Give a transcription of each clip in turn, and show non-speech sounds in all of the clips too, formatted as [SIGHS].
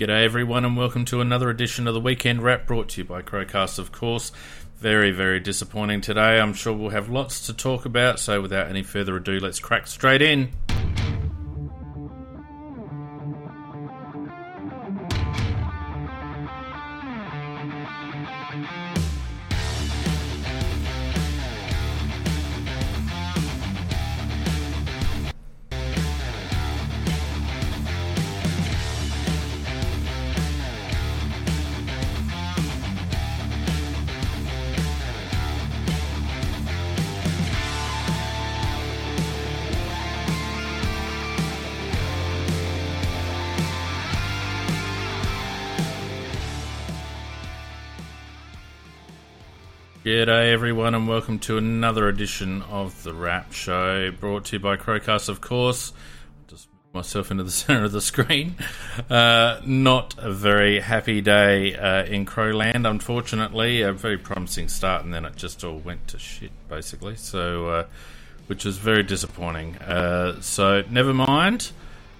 G'day, everyone, and welcome to another edition of the Weekend Wrap brought to you by Crowcast, of course. Very, very disappointing today. I'm sure we'll have lots to talk about, so without any further ado, let's crack straight in. G'day, everyone, and welcome to another edition of the Wrap Show, brought to you by Crowcast, of course. Just myself into the [LAUGHS] center of the screen. Uh, not a very happy day uh, in Crowland, unfortunately. A very promising start, and then it just all went to shit, basically. So, uh, which is very disappointing. Uh, so, never mind.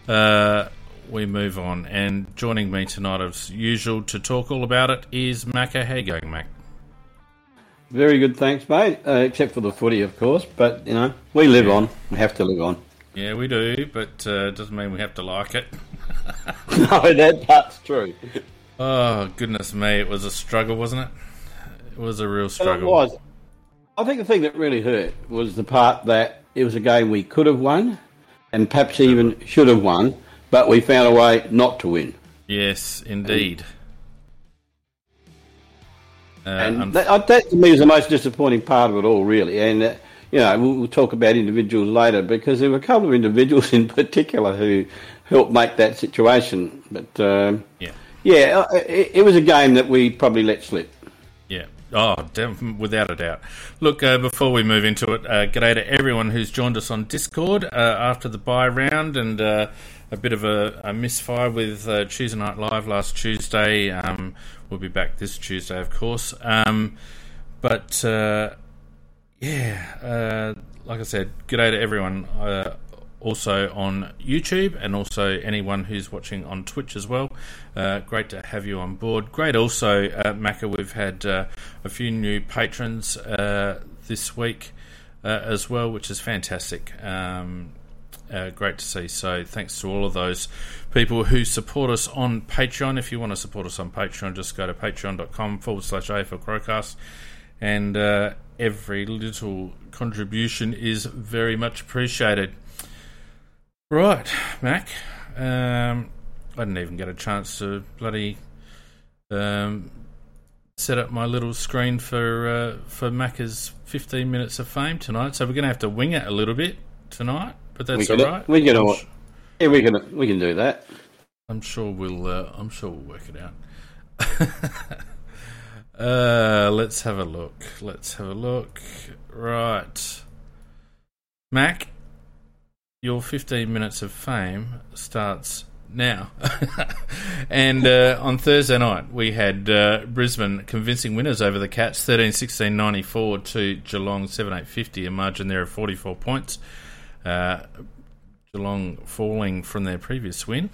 Uh, we move on, and joining me tonight, as usual, to talk all about it is Macca. How you going, Mac? Very good, thanks, mate. Uh, except for the footy, of course. But you know, we live on. We have to live on. Yeah, we do, but uh, it doesn't mean we have to like it. [LAUGHS] [LAUGHS] no, that part's true. Oh goodness me, it was a struggle, wasn't it? It was a real struggle. it was. I think the thing that really hurt was the part that it was a game we could have won, and perhaps even should have won, but we found a way not to win. Yes, indeed. Uh, and that, uh, that, to me was the most disappointing part of it all, really. And uh, you know, we'll, we'll, talk about individuals later because there were a couple of individuals [LAUGHS] in particular who helped make that situation. But um, yeah, yeah, uh, it, it, was a game that we probably let slip. Yeah. Oh, without a doubt. Look, uh, before we move into it, uh, g'day to everyone who's joined us on Discord after the bye round and a bit of a, a misfire with Tuesday Night Live last Tuesday. Um, We'll be back this Tuesday, of course. Um, but uh, yeah, uh, like I said, good day to everyone. Uh, also on YouTube and also anyone who's watching on Twitch as well. Uh, great to have you on board. Great also, uh, we've had uh, a few new patrons uh, this week uh, as well, which is fantastic. Um, uh, great to see. So thanks to all of those people who support us on Patreon. If you want to support us on Patreon, just go to patreon.com forward slash AFL Crowcast. And uh, every little contribution is very much appreciated. Right, Mac. Um, I didn't even get a chance to bloody um, set up my little screen for uh, for Macca's 15 minutes of fame tonight. So we're going to have to wing it a little bit tonight but that's all right. We can, yeah, we can we can do that. I'm sure we'll uh, I'm sure we'll work it out. [LAUGHS] uh, let's have a look. Let's have a look. Right, Mac, your 15 minutes of fame starts now. [LAUGHS] and uh, on Thursday night, we had uh, Brisbane convincing winners over the Cats 13 16 94 to Geelong 7 8 50, a margin there of 44 points. Uh, Geelong falling from their previous win.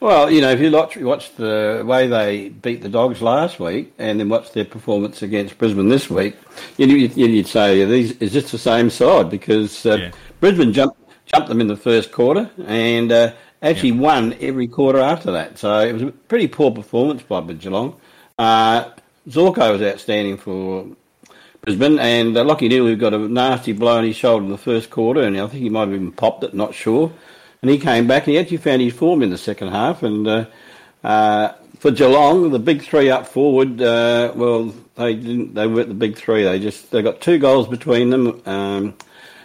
Well, you know, if you watch the way they beat the Dogs last week and then watch their performance against Brisbane this week, you'd, say, is this the same side? Because uh, yeah. Brisbane jumped, jumped them in the first quarter and uh, actually yeah. won every quarter after that. So it was a pretty poor performance by Geelong. Uh, Zorko was outstanding for Brisbane, and uh, Lachie Neale got a nasty blow on his shoulder in the first quarter, and I think he might have even popped it, not sure. And he came back, and he actually found his form in the second half. And uh, uh, for Geelong, the big three up forward, uh, well, they didn't. They weren't the big three. They just they got two goals between them. Um,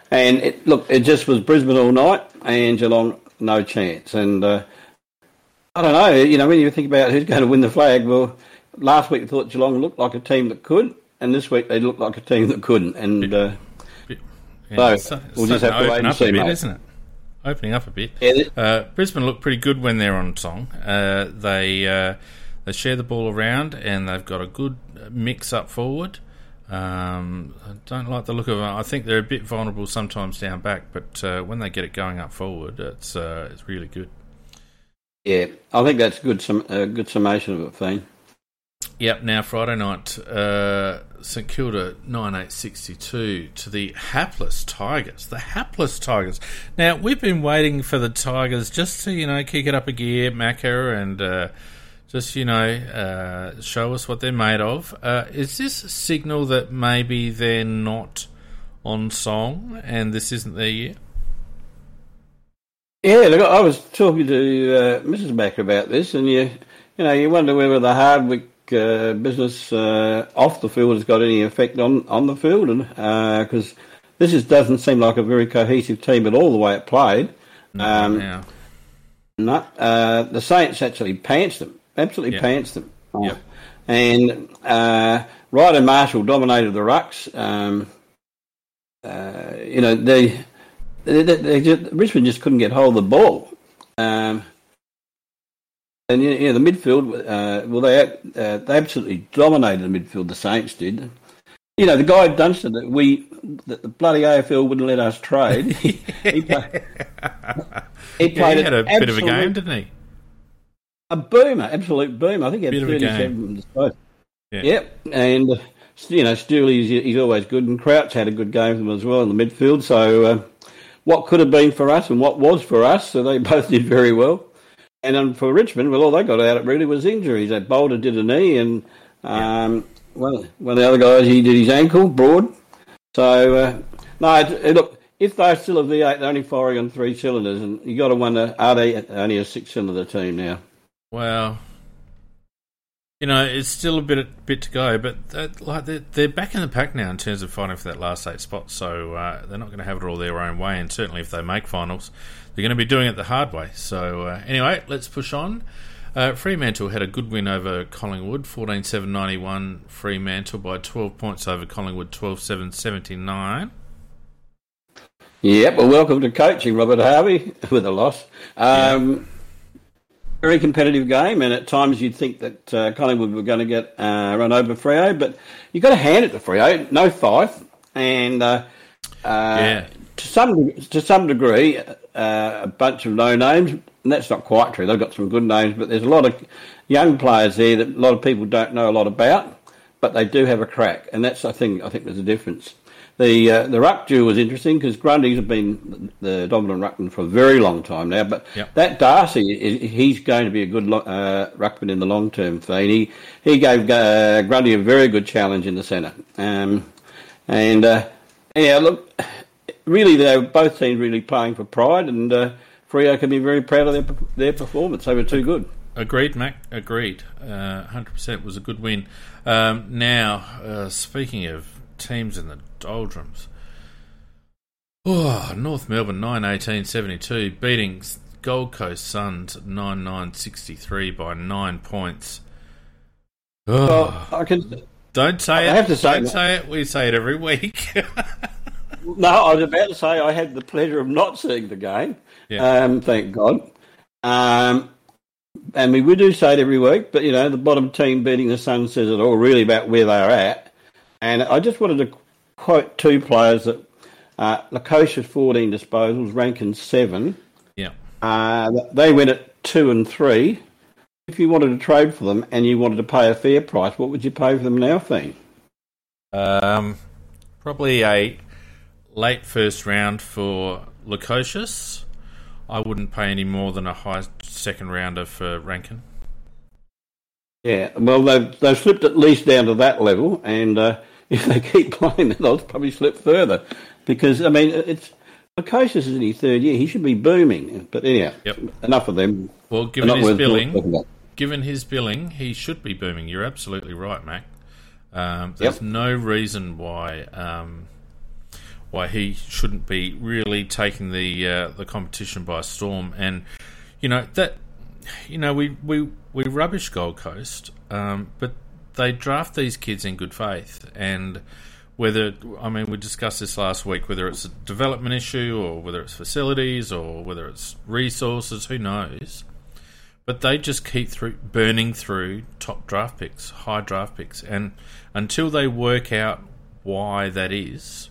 and it, look, it just was Brisbane all night, and Geelong no chance. And uh, I don't know, you know, when you think about who's going to win the flag, well, last week we thought Geelong looked like a team that could and this week they looked like a team that couldn't. And uh, yeah, so we'll just have to wait and see, bit, isn't it? Opening up a bit. Yeah, uh, Brisbane look pretty good when they're on song. Uh, they uh, they share the ball around and they've got a good mix up forward. Um, I don't like the look of them. I think they're a bit vulnerable sometimes down back, but uh, when they get it going up forward, it's uh, it's really good. Yeah, I think that's good. Some uh, good summation of it, Fiend. Yep. Now Friday night, uh, St Kilda nine eight sixty two to the hapless Tigers. The hapless Tigers. Now we've been waiting for the Tigers just to you know kick it up a gear, Macca, and uh, just you know uh, show us what they're made of. Uh, is this a signal that maybe they're not on song and this isn't their year? Yeah, look, I was talking to uh, Mrs. Mack about this, and you, you know, you wonder whether the Hardwick uh, business uh, off the field has got any effect on, on the field, and because this is, doesn't seem like a very cohesive team at all the way it played. No, Um. No, uh, the Saints actually pants them, absolutely Yeah. pants them. Oh. Yep. And uh, Ryder Marshall dominated the rucks. Um, uh, you know, they, they, they just, Richmond just couldn't get hold of the ball. Um, and you know, you know, the midfield, uh, well, they uh, they absolutely dominated the midfield. The Saints did. You know, the guy Dunstan that we that the bloody AFL wouldn't let us trade. [LAUGHS] he, he, play, he Yeah, played he had a bit of a game, didn't he? a boomer, absolute boomer. I think he had Bit of a game. 37. Yeah. Yep, and uh, you know, Steely's he's always good, and Crouch had a good game for them as well in the midfield. So, uh, what could have been for us and what was for us, so they [LAUGHS] both did very well. And um, for Richmond, well, all they got out of it really was injuries. That Boulder did a knee, and um, one, one of the other guys he did his ankle broad. So, uh, no, it, it- look, if they're still a V8, they're only firing on three cylinders, and you got to wonder are they only a six-cylinder team now? Well, you know, it's still a bit bit to go, but that, like they're, they're back in the pack now in terms of fighting for that last eight spots. So uh, they're not going to have it all their own way, and certainly if they make finals, they're going to be doing it the hard way. So uh, anyway, let's push on. Uh, Fremantle had a good win over Collingwood, 14-7-91 Fremantle by 12 points over Collingwood, 12-7-79. Yep, well, welcome to coaching, Robert Harvey, [LAUGHS] with a loss. Um, Very competitive game, and at times you'd think that uh, Collingwood were going to get uh, run over Freo, but you've got to hand it to Freo. No five, and uh, uh, Yeah. to some to some degree, uh, a bunch of no names. And that's not quite true. They've got some good names, but there's a lot of young players there that a lot of people don't know a lot about, but they do have a crack, and that's I think I think there's a difference. The uh, the ruck duel was interesting because Grundy's have been the dominant ruckman for a very long time now, but Yep. that Darcy, he's going to be a good uh, ruckman in the long term. Thing he he gave uh, Grundy a very good challenge in the centre, um, and uh, yeah, look, really they were both teams really playing for pride, and uh, Freo can be very proud of their their performance. They were too good. Agreed, Mac. Agreed. Uh, Hundred percent was a good win. Um, now, uh, speaking of teams in the doldrums, oh, [SIGHS] North Melbourne nine eighteen seventy two beating Gold Coast Suns nine nine sixty three by nine points. Oh, Well, [SIGHS] I can. don't say I it. have to say don't that- say it. We say it every week. [LAUGHS] [LAUGHS] No, I was about to say I had the pleasure of not seeing the game. Yeah. Um, thank God. Um, and we, we do say it every week, but you know, the bottom team beating the Sun says it all really about where they're at. And I just wanted to quote two players that uh, Lukosius 14 disposals, Rankine 7. yeah. Uh, they went at 2 and 3. If you wanted to trade for them and you wanted to pay a fair price, what would you pay for them now, Fiend? Um, probably a late first round for Lukosius. I wouldn't pay any more than a high second rounder for Rankine. Yeah, well, they've, they've slipped at least down to that level, and uh, [LAUGHS] if they keep playing, they'll probably slip further. Because, I mean, it's Lukosius is in his third year. He should be booming. But anyhow, Yep. enough of them. Well, They're given his billing, given his billing, he should be booming. You're absolutely right, Mac. Um, there's Yep. no reason why um, why he shouldn't be really taking the uh, the competition by storm. And you know that you know we we we rubbish Gold Coast, um, but they draft these kids in good faith and. Whether I mean, we discussed this last week. Whether it's a development issue, or whether it's facilities, or whether it's resources, who knows? but they just keep through burning through top draft picks, high draft picks, and until they work out why that is,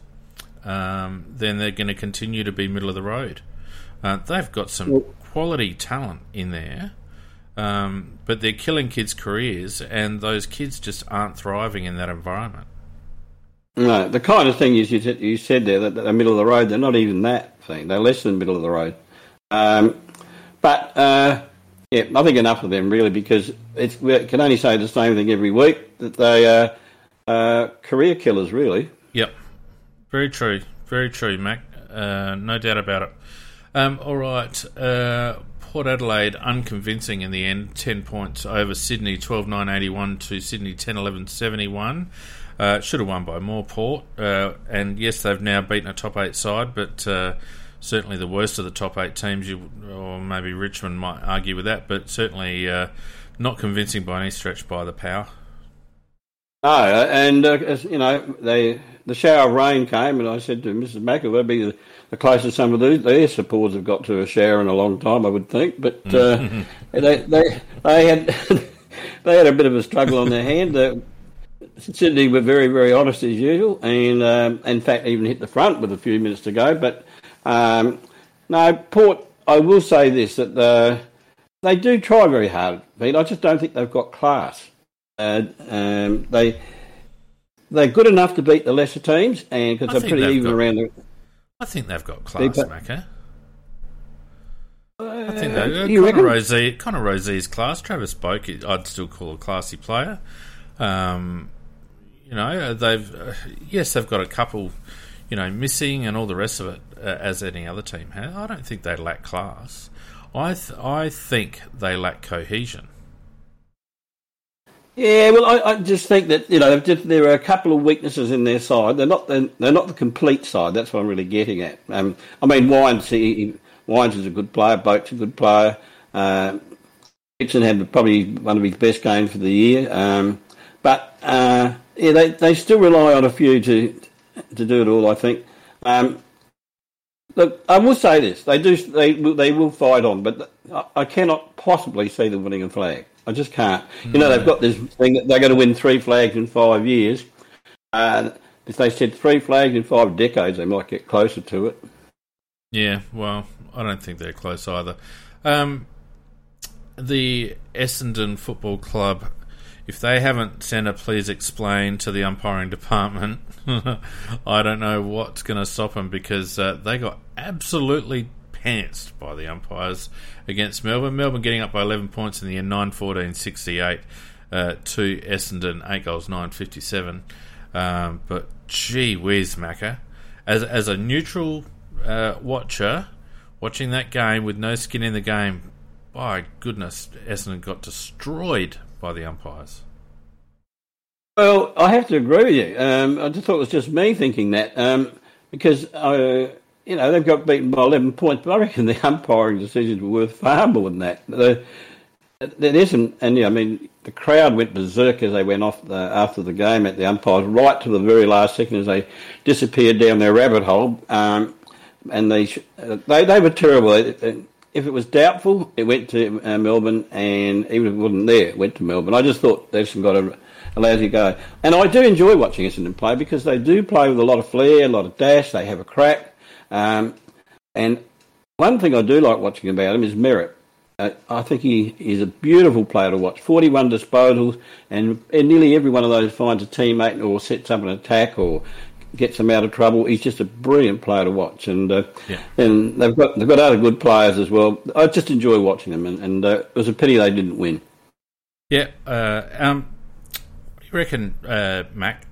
um, then they're going to continue to be middle of the road. Uh, they've got some quality talent in there, Um, but they're killing kids' careers, and those kids just aren't thriving in that environment. No, the kind of thing is you, you said there, that they're middle of the road, they're not even that thing. They're less than middle of the road. Um, but, uh, yeah, I think enough of them, really, because it's, we can only say the same thing every week, that they are uh, career killers, really. Yep. Very true. Very true, Mac. Uh, no doubt about it. Um, all right. Uh, Port Adelaide unconvincing in the end. 10 points over Sydney, 12 9 81 to Sydney 10 11 71. Uh, should have won by more, Port. Uh, and yes, they've now beaten a top eight side, but uh, certainly the worst of the top eight teams. You, or maybe Richmond might argue with that, but certainly uh, not convincing by any stretch by the power. No, and uh, as, you know, they the shower of rain came, and I said to Mrs. Macker, "That'd be the, the closest some of these, their supporters have got to a shower in a long time, I would think." But uh, they they they had [LAUGHS] they had a bit of a struggle on their hand. Sydney were very, very honest as usual, and um, in fact, even hit the front with a few minutes to go. But um, no, Port. I will say this that the, they do try very hard, Pete. I just don't think they've got class. Uh, um, they they're good enough to beat the lesser teams, and because they're pretty even got, around. The, I think they've got class, Macca. Uh, I think they, uh, Connor, Rozee, Connor Rozee's class. Travis Boak, I'd still call a classy player. Um, you know, they've uh, yes, they've got a couple, you know, missing and all the rest of it, uh, as any other team has. I don't think they lack class. I th- I think they lack cohesion. Yeah, well, I, I just think that you know just, there are a couple of weaknesses in their side. They're not they're, they're not the complete side. That's what I'm really getting at. Um, I mean, Wines he, Wines is a good player. Boak's a good player. Uh, Dixon had probably one of his best games for the year. Um, but uh, yeah, they, they still rely on a few to to do it all. I think. Um, look, I will say this: they do they they will fight on, but I cannot possibly see them winning a flag. I just can't. You know, they've got this thing that they're going to win three flags in five years. If they said three flags in five decades, they might get closer to it. Yeah, well, I don't think they're close either. Um, the Essendon Football Club if they haven't sent a please explain to the umpiring department, [LAUGHS] I don't know what's going to stop them because uh, they got absolutely by the umpires against Melbourne. Melbourne getting up by 11 points in the end, 9 14 68 uh, to Essendon, 8 goals, 9 57. Um, but gee whiz, Macca. As, as a neutral uh, watcher, watching that game with no skin in the game, by goodness, Essendon got destroyed by the umpires. Well, I have to agree with you. Um, I just thought it was just me thinking that um, because uh, you know they've got beaten by eleven points, but I reckon the umpiring decisions were worth far more than that. The, there isn't, and yeah, I mean the crowd went berserk as they went off the, after the game at the umpires, right to the very last second as they disappeared down their rabbit hole. Um, and they, they they were terrible if it was doubtful, it went to uh, Melbourne, and even if it wasn't there, it went to Melbourne. I just thought they've got a, a lousy go. And I do enjoy watching Essendon play because they do play with a lot of flair, a lot of dash, they have a crack. Um, and one thing I do like watching about him is Merrett. Uh, I think he is a beautiful player to watch. 41 disposals, and, and nearly every one of those finds a teammate or sets up an attack or gets them out of trouble. He's just a brilliant player to watch, and uh, yeah. and they've got they've got other good players as well. I just enjoy watching them, and, and uh, it was a pity they didn't win. Yeah, uh, um, you reckon, uh, Mac?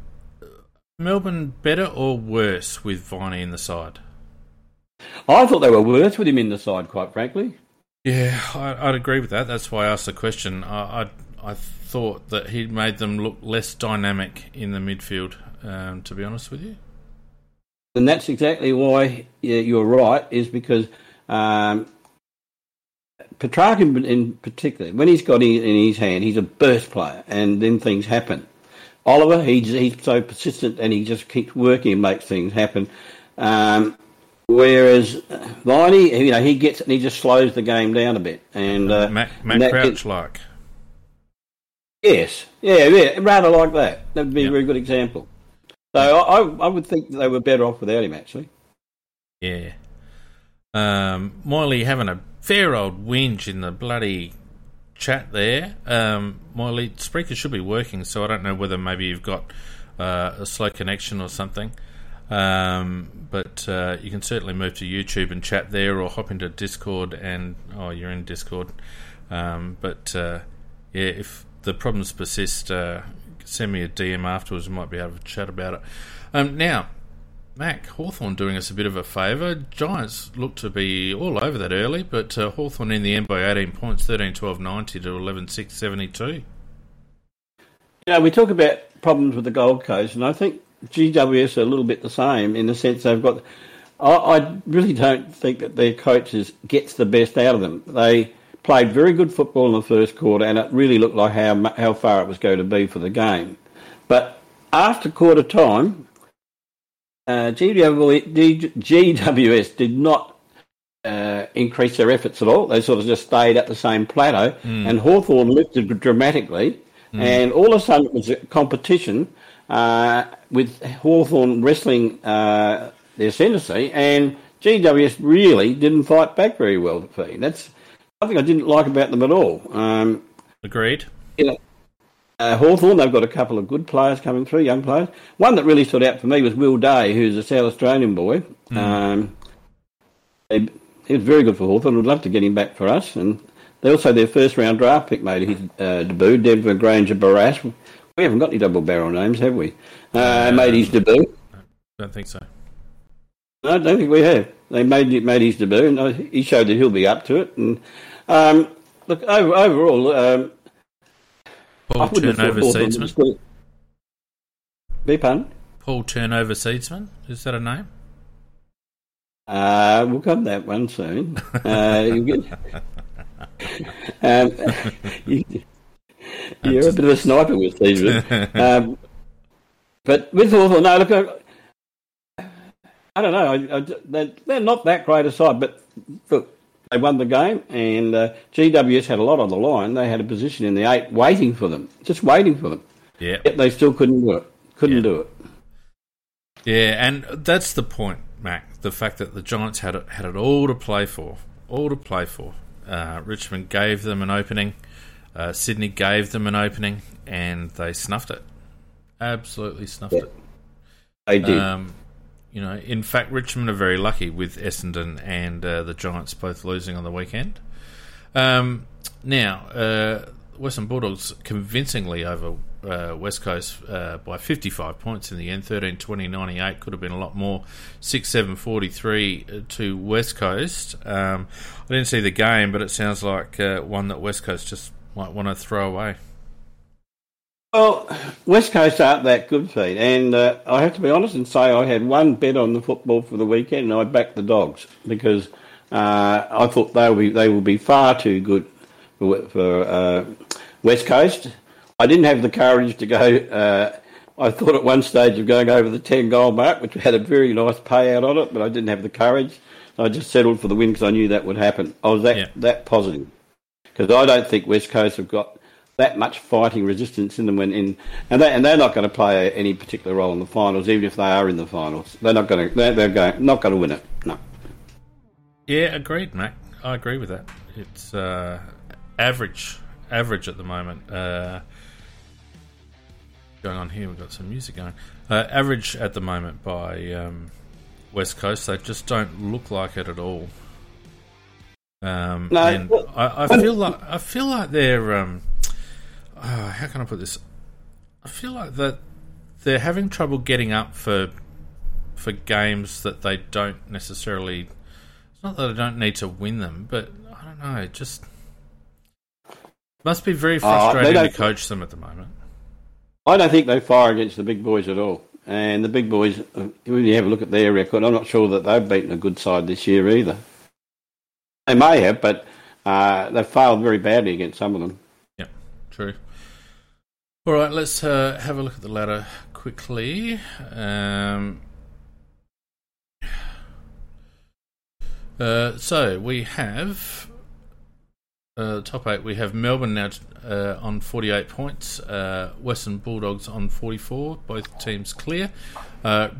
Melbourne better or worse with Viney in the side? I thought they were worse with him in the side, quite frankly. Yeah, I, would agree with that. That's why I asked the question. I, I, I thought that he made them look less dynamic in the midfield um, to be honest with you. And that's exactly why you're right, is because um, Petrarca in particular, when he's got in his hand, he's a burst player, and then things happen. Oliver, he's, he's so persistent and he just keeps working and makes things happen. Um, whereas Viney, you know, he gets and he just slows the game down a bit. And uh, Matt, Matt Crouch like. Yes, yeah, yeah, rather like that. That would be yep. a very good example. So I, I would think they were better off without him, actually. Yeah. Um, Miley having a fair old whinge in the bloody chat there. Um, my lead Spreaker should be working, so I don't know whether maybe you've got uh, a slow connection or something. Um, but uh, you can certainly move to YouTube and chat there, or hop into Discord and oh, you're in Discord. Um, but uh, yeah, if the problems persist, uh, send me a DM afterwards. We might be able to chat about it. Um, now, Mac, Hawthorn doing us a bit of a favour. Giants look to be all over that early, but uh, Hawthorn in the end by 18 points, 13 12 90 to 11 6 72. Yeah, we talk about problems with the Gold Coast, and I think GWS are a little bit the same in the sense they've got. I, I really don't think that their coaches gets the best out of them. They played very good football in the first quarter, and it really looked like how how far it was going to be for the game. But after quarter time, uh, GWS did not uh, increase their efforts at all. They sort of just stayed at the same plateau, mm. and Hawthorn lifted dramatically. Mm. And all of a sudden, it was a competition uh, with Hawthorn wrestling uh, their ascendancy, and GWS really didn't fight back very well. To That's something I didn't like about them at all. Um, Agreed. You know, uh, Hawthorn, they've got a couple of good players coming through, young players. One that really stood out for me was Will Day, who's a South Australian boy. Mm. Um, he, he, was very good for Hawthorn. We'd love to get him back for us. And they also, their first round draft pick made his uh, debut, Denver Grainger Barras. We haven't got any double barrel names, have we? Uh, made his debut. Don't think so. No, I don't think we have. They made made his debut, and he showed that he'll be up to it. And um, look, over, overall, um, Paul Turnover Seedsman. Be pardon? Paul Turnover Seedsman. Is that a name? Uh, we'll come that one soon. uh, [LAUGHS] um, [LAUGHS] you, are a bit of a sniper with Seedsman. [LAUGHS] um, but with Hawthorn, no, look, I, I don't know. I, I, they're, they're not that great a side, but look, they won the game, and uh, GWS had a lot on the line. They had a position in the eight waiting for them, just waiting for them. Yeah. Yet they still couldn't do it. Couldn't yeah. do it. Yeah, and that's the point, Mac. The fact that the Giants had it, had it all to play for, all to play for. Uh, Richmond gave them an opening. Uh, Sydney gave them an opening, and they snuffed it. Absolutely snuffed yeah. it. They did. Um, you know, in fact, Richmond are very lucky with Essendon and uh, the Giants both losing on the weekend. Um, now, uh, Western Bulldogs convincingly over uh, West Coast uh, by 55 points in the end, 13 20 98. Could have been a lot more. 6 7 43 uh, to West Coast. Um, I didn't see the game, but it sounds like uh, one that West Coast just might want to throw away. Well, West Coast aren't that good, Pete, and uh, I have to be honest and say I had one bet on the football for the weekend, and I backed the Dogs because uh, I thought they will be they will be far too good for, for uh, West Coast. I didn't have the courage to go. Uh, I thought at one stage of going over the ten goal mark, which had a very nice payout on it, but I didn't have the courage. I just settled for the win because I knew that would happen. I was that yeah. that positive because I don't think West Coast have got that much fighting resistance in them when in and they and they're not going to play any particular role in the finals, even if they are in the finals. They're not going to they're, they're going not going to win it. No. Yeah, agreed, Mac. I agree with that. It's uh, average average at the moment. Uh, going on here, we've got some music going. Uh, average at the moment by um, West Coast. They just don't look like it at all. Um, no, and I, I, feel like I feel like they're um, uh, how can I put this? I feel like that they're having trouble getting up for for games that they don't necessarily. It's not that they don't need to win them, but I don't know. It just must be very uh, frustrating uh, to coach them at the moment. I don't think they fire against the big boys at all. And the big boys, uh, when you have a look at their record, I'm not sure that they've beaten a good side this year either. They may have, but uh, they've failed very badly against some of them. Yeah, true. All right, let's uh, have a look at the ladder quickly. Um, uh, so we have uh, top eight. We have Melbourne now uh, on 48 points, uh, Western Bulldogs on 44, both teams clear.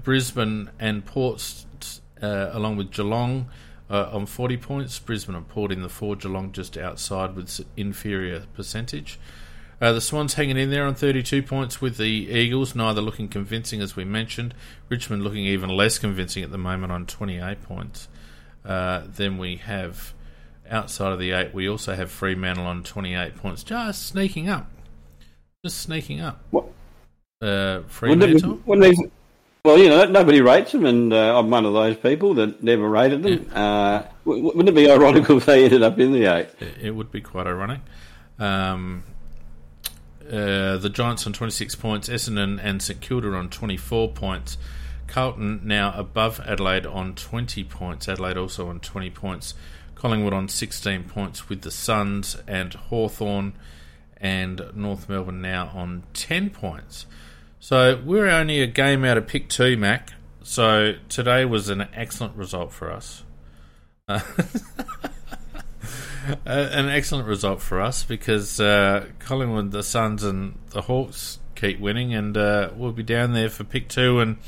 Brisbane and Ports, uh, along with Geelong, uh, on 40 points. Brisbane have poured in the four, Geelong just outside with inferior percentage. Uh, the Swans hanging in there on 32 points with the Eagles, neither looking convincing as we mentioned. Richmond looking even less convincing at the moment on 28 points. Uh, then we have outside of the eight, we also have Fremantle on 28 points, just sneaking up. Just sneaking up. What? Uh, Fremantle? Wouldn't it, well, you know, nobody rates them, and uh, I'm one of those people that never rated them. Yeah. Uh, wouldn't it be ironical [LAUGHS] if they ended up in the eight? It would be quite ironic. Um, uh, the Giants on 26 points, Essendon and St Kilda on 24 points. Carlton now above Adelaide on 20 points. Adelaide also on 20 points. Collingwood on 16 points with the Suns and Hawthorn and North Melbourne now on 10 points. So we're only a game out of pick two, Mac. So today was an excellent result for us. [LAUGHS] Uh, an excellent result for us because uh, Collingwood, the Suns, and the Hawks keep winning, and uh, we'll be down there for pick two, and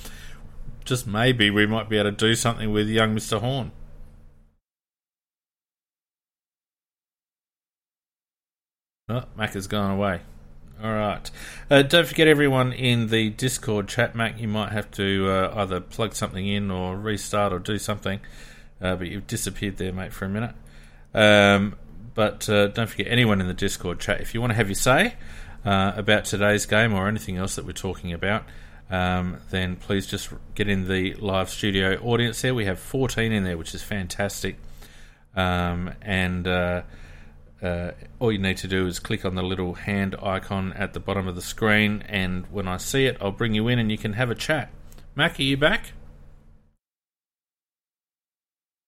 just maybe we might be able to do something with young Mister Horne. Oh, Mac has gone away. All right. Uh, don't forget, everyone in the Discord chat, Mac, you might have to uh, either plug something in or restart or do something. Uh, but you've disappeared there, mate, for a minute. Um, but uh, don't forget, anyone in the Discord chat, if you want to have your say uh, about today's game or anything else that we're talking about, um, then please just get in the live studio audience there. We have 14 in there, which is fantastic. Um, and uh, all you need to do is click on the little hand icon at the bottom of the screen, and when I see it, I'll bring you in and you can have a chat. Mac, are you back?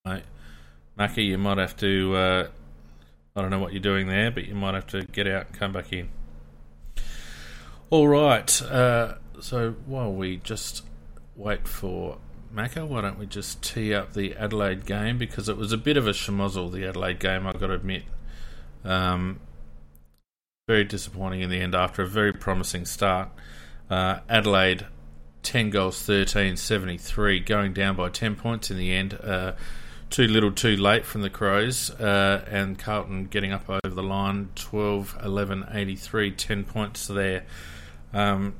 Right. Mackie, you might have to. Uh, I don't know what you're doing there, but you might have to get out and come back in. All right. Uh, so while we just wait for Macca, why don't we just tee up the Adelaide game because it was a bit of a schmozzle, the Adelaide game, I've got to admit. Um, very disappointing in the end after a very promising start. Uh, Adelaide 10 goals 13 73 going down by 10 points in the end. Uh, too little too late from the crows. Uh, and carlton getting up over the line 12 11 83 10 points there. Um,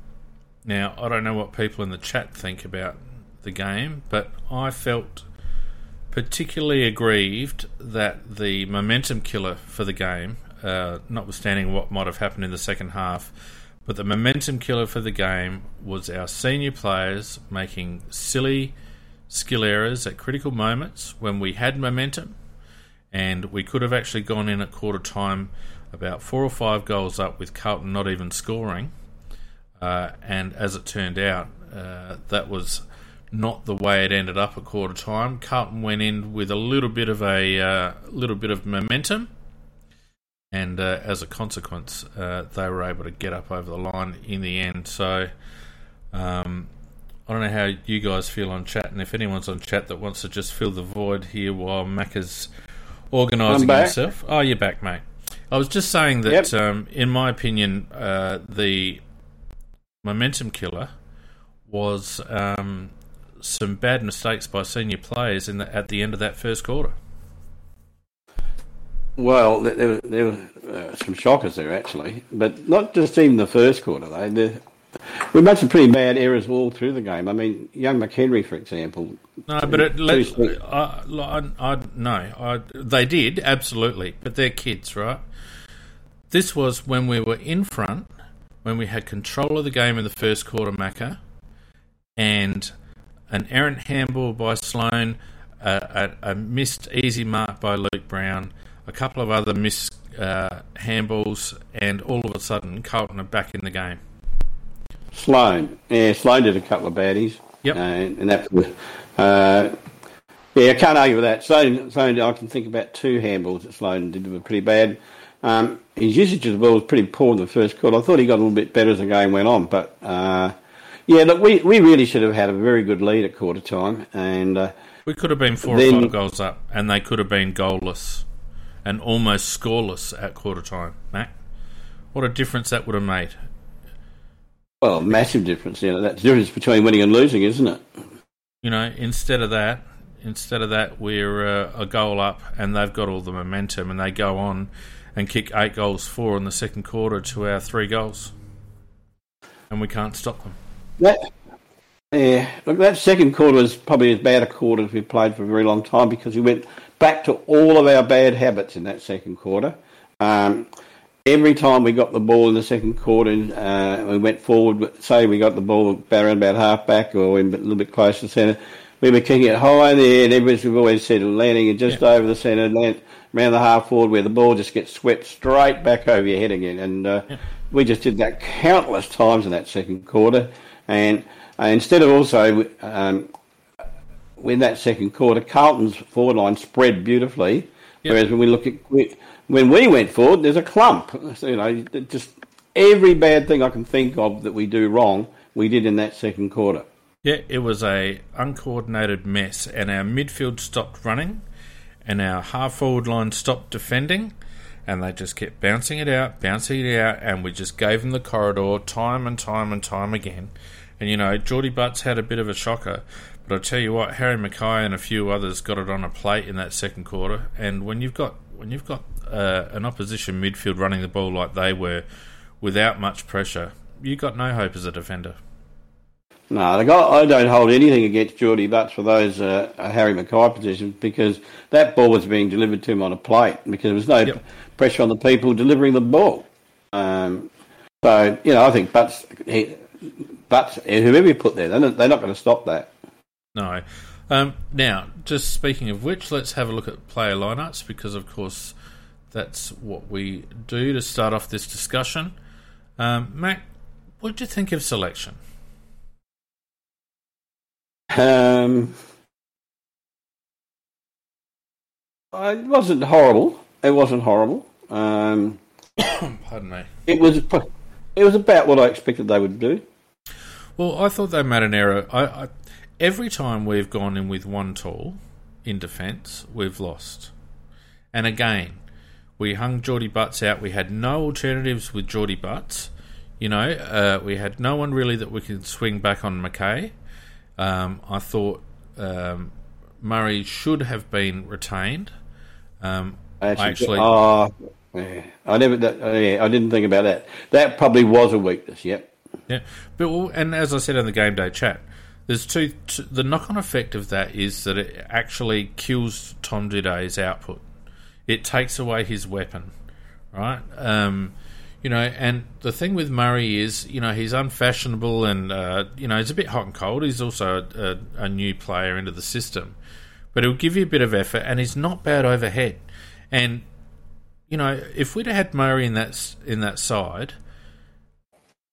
now i don't know what people in the chat think about the game but i felt particularly aggrieved that the momentum killer for the game, uh, notwithstanding what might have happened in the second half, but the momentum killer for the game was our senior players making silly skill errors at critical moments when we had momentum, and we could have actually gone in at quarter time about four or five goals up with Carlton not even scoring. Uh, and as it turned out, uh, that was not the way it ended up at quarter time. Carlton went in with a little bit of a uh, little bit of momentum, and uh, as a consequence, uh, they were able to get up over the line in the end. So. Um, I don't know how you guys feel on chat, and if anyone's on chat that wants to just fill the void here while Mac is organising himself. Oh, you're back, mate. I was just saying that, yep. um, in my opinion, uh, the momentum killer was um, some bad mistakes by senior players in the, at the end of that first quarter. Well, there, were, there were uh, some shockers there actually, but not just even the first quarter. Though the, we made some pretty bad errors all through the game. I mean, young McHenry, for example. No, but it, let, I, I, I, no, I, they did absolutely, but they're kids, right? This was when we were in front, when we had control of the game in the first quarter, Macca, and an errant handball by Sloane, a, a, a, missed easy mark by Luke Brown, a couple of other missed uh, handballs, and all of a sudden Carlton are back in the game. Sloane, yeah, Sloane did a couple of baddies. Yep, uh, and that was. Uh, yeah, I can't argue with that. Sloane, Sloane, I can think about two handballs that Sloane did were pretty bad. Um, his usage of the ball was pretty poor in the first quarter. I thought he got a little bit better as the game went on, but uh, yeah, look, we, we really should have had a very good lead at quarter time, and uh, we could have been four then, or five goals up, and they could have been goalless and almost scoreless at quarter time. Mac, what a difference that would have made. Well, massive difference. You know, that's the difference between winning and losing, isn't it? You know, instead of that, instead of that, we're uh, a goal up, and they've got all the momentum, and they go on and kick eight goals, four in the second quarter to our three goals, and we can't stop them. That, yeah, look, that second quarter was probably as bad a quarter as we've played for a very long time because we went back to all of our bad habits in that second quarter. Um, every time we got the ball in the second quarter, uh, we went forward. Say we got the ball around about half back or a little bit close to centre. We were kicking it high in the air, and everybody's we've always said landing it just yeah. over the centre, land, around the half forward where the ball just gets swept straight back over your head again. And uh, yeah. we just did that countless times in that second quarter. And uh, instead of also um, in that second quarter, Carlton's forward line spread beautifully. Yep. Whereas when we look at when we went forward, there's a clump. So, You know, just every bad thing I can think of that we do wrong, we did in that second quarter. Yeah, it was a uncoordinated mess, and our midfield stopped running, and our half forward line stopped defending, and they just kept bouncing it out, bouncing it out, and we just gave them the corridor time and time and time again. And you know, Geordie Butts had a bit of a shocker, but I tell you what, Harry McKay and a few others got it on a plate in that second quarter. And when you've got when you've got uh, an opposition midfield running the ball like they were, without much pressure, you got no hope as a defender. No, I don't hold anything against Geordie Butts for those uh, Harry McKay positions because that ball was being delivered to him on a plate because there was no yep. pressure on the people delivering the ball. Um, so you know, I think Butts, he, Butts, whoever you put there, they're not, not going to stop that. No. Um, now, just speaking of which, let's have a look at player lineups because, of course, that's what we do to start off this discussion. Um, Mac, what do you think of selection? Um, it wasn't horrible. It wasn't horrible. Um, [COUGHS] Pardon me. It was. It was about what I expected they would do. Well, I thought they made an error. I, I every time we've gone in with one tall in defence, we've lost. And again, we hung Geordie Butts out. We had no alternatives with Geordie Butts. You know, uh, we had no one really that we could swing back on McKay. Um, I thought um, Murray should have been retained. Um, actually, I actually, oh, yeah. I never. That, yeah, I didn't think about that. That probably was a weakness. Yep. Yeah, but and as I said in the game day chat, there's two, two the knock on effect of that is that it actually kills Tom Doedee's output. It takes away his weapon, right? Um, you know, and the thing with Murray is, you know, he's unfashionable and, uh, you know, he's a bit hot and cold. He's also a, a, a, new player into the system. But he'll give you a bit of effort and he's not bad overhead. And, you know, if we'd had Murray in that, in that side,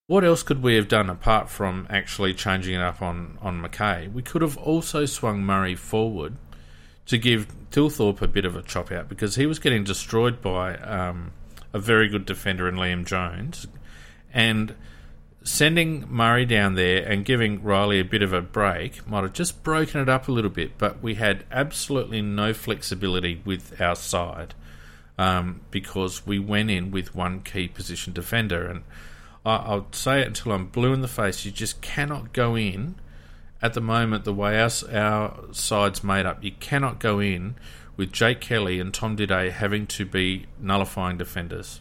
what else could we have done apart from actually changing it up on, on McKay? We could have also swung Murray forward to give Thilthorpe a bit of a chop out because he was getting destroyed by um, a very good defender in Liam Jones. And sending Murray down there and giving Riley a bit of a break might have just broken it up a little bit, but we had absolutely no flexibility with our side um, because we went in with one key position defender. And I, I'll say it until I'm blue in the face. You just cannot go in at the moment the way our, our side's made up. You cannot go in with Jake Kelly and Tom Doedee having to be nullifying defenders.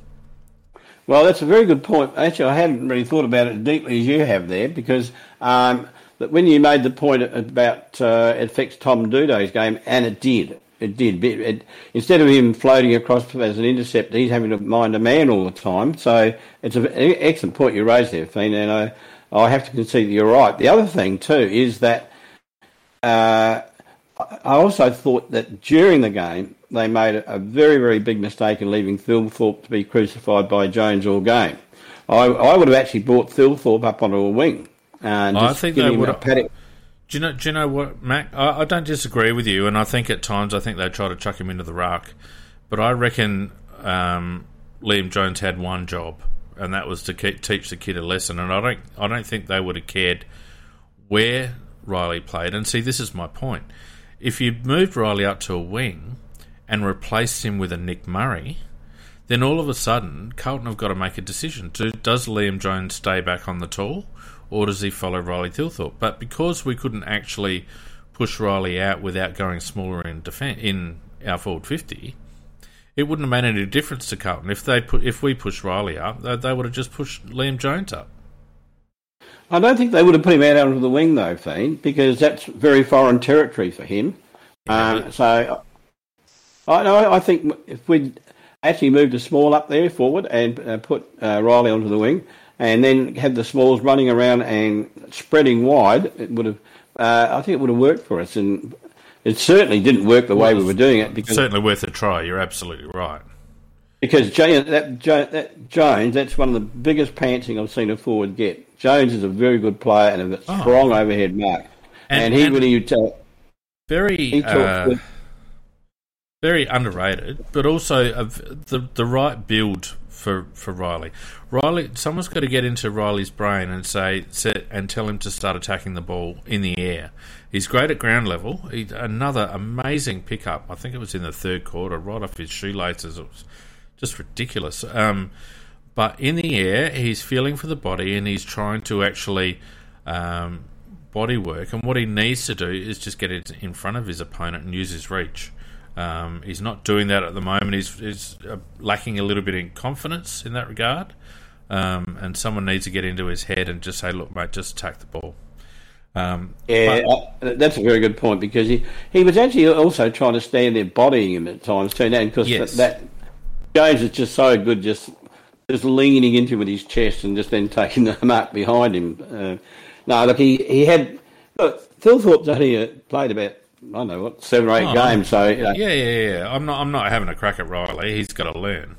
Well, that's a very good point. Actually, I hadn't really thought about it deeply as you have there because um, when you made the point about uh, it affects Tom Doedee's game, and it did. It did. It, it, instead of him floating across as an interceptor, he's having to mind a man all the time. So it's an excellent point you raised there, Fiend, and I, I have to concede that you're right. The other thing, too, is that uh, I also thought that during the game they made a very, very big mistake in leaving Thilthorpe to be crucified by Jones all game. I, I would have actually brought Thilthorpe up onto a wing. And I think they would have. Do you know? Do you know what, Mac? I, I, don't disagree with you, and I think at times I think they try to chuck him into the ruck, but I reckon um, Liam Jones had one job, and that was to keep, teach the kid a lesson. And I don't, I don't think they would have cared where Riley played. And see, this is my point if you moved Riley out to a wing and replaced him with a Nick Murray, then all of a sudden Carlton have got to make a decision. does Liam Jones stay back on the tall or does he follow Riley Thilthorpe? But because we couldn't actually push Riley out without going smaller in defense in our forward fifty, it wouldn't have made any difference to Carlton if they put if we pushed Riley up. They, they would have just pushed Liam Jones up. I don't think they would have put him out onto the wing though, Fiend, because that's very foreign territory for him. Uh, so I know I think if we actually moved a small up there forward and uh, put uh, Riley onto the wing, and then had the smalls running around and spreading wide, it would have. Uh, I think it would have worked for us, and it certainly didn't work the way we were doing it. Because certainly worth a try. You're absolutely right. Because Jones, that, that Jones, that's one of the biggest pantsing I've seen a forward get. Jones is a very good player and a oh. strong oh. overhead mark, and, and he and really tell, very he uh, with, very underrated, but also the the right build for for Riley. Riley, someone's got to get into Riley's brain and say set, and tell him to start attacking the ball in the air. He's great at ground level. He, another amazing pickup. I think it was in the third quarter, right off his shoelaces. It was just ridiculous. Um, but in the air, he's feeling for the body and he's trying to actually um, body work. And what he needs to do is just get it in front of his opponent and use his reach. Um, he's not doing that at the moment. He's, he's uh, lacking a little bit in confidence in that regard. Um, and someone needs to get into his head and just say, "Look, mate, just attack the ball." Um, yeah, but, uh, that's a very good point because he, he was actually also trying to stand there bodying him at times too. Now, because yes. that, that Jones is just so good, just just leaning into with his chest and just then taking the [LAUGHS] mark behind him. Uh, no, look, he, he had look, Thilthorpe's only uh, played about I don't know what seven or eight oh, games. So yeah, yeah, yeah. I'm not I'm not having a crack at Riley. He's got to learn.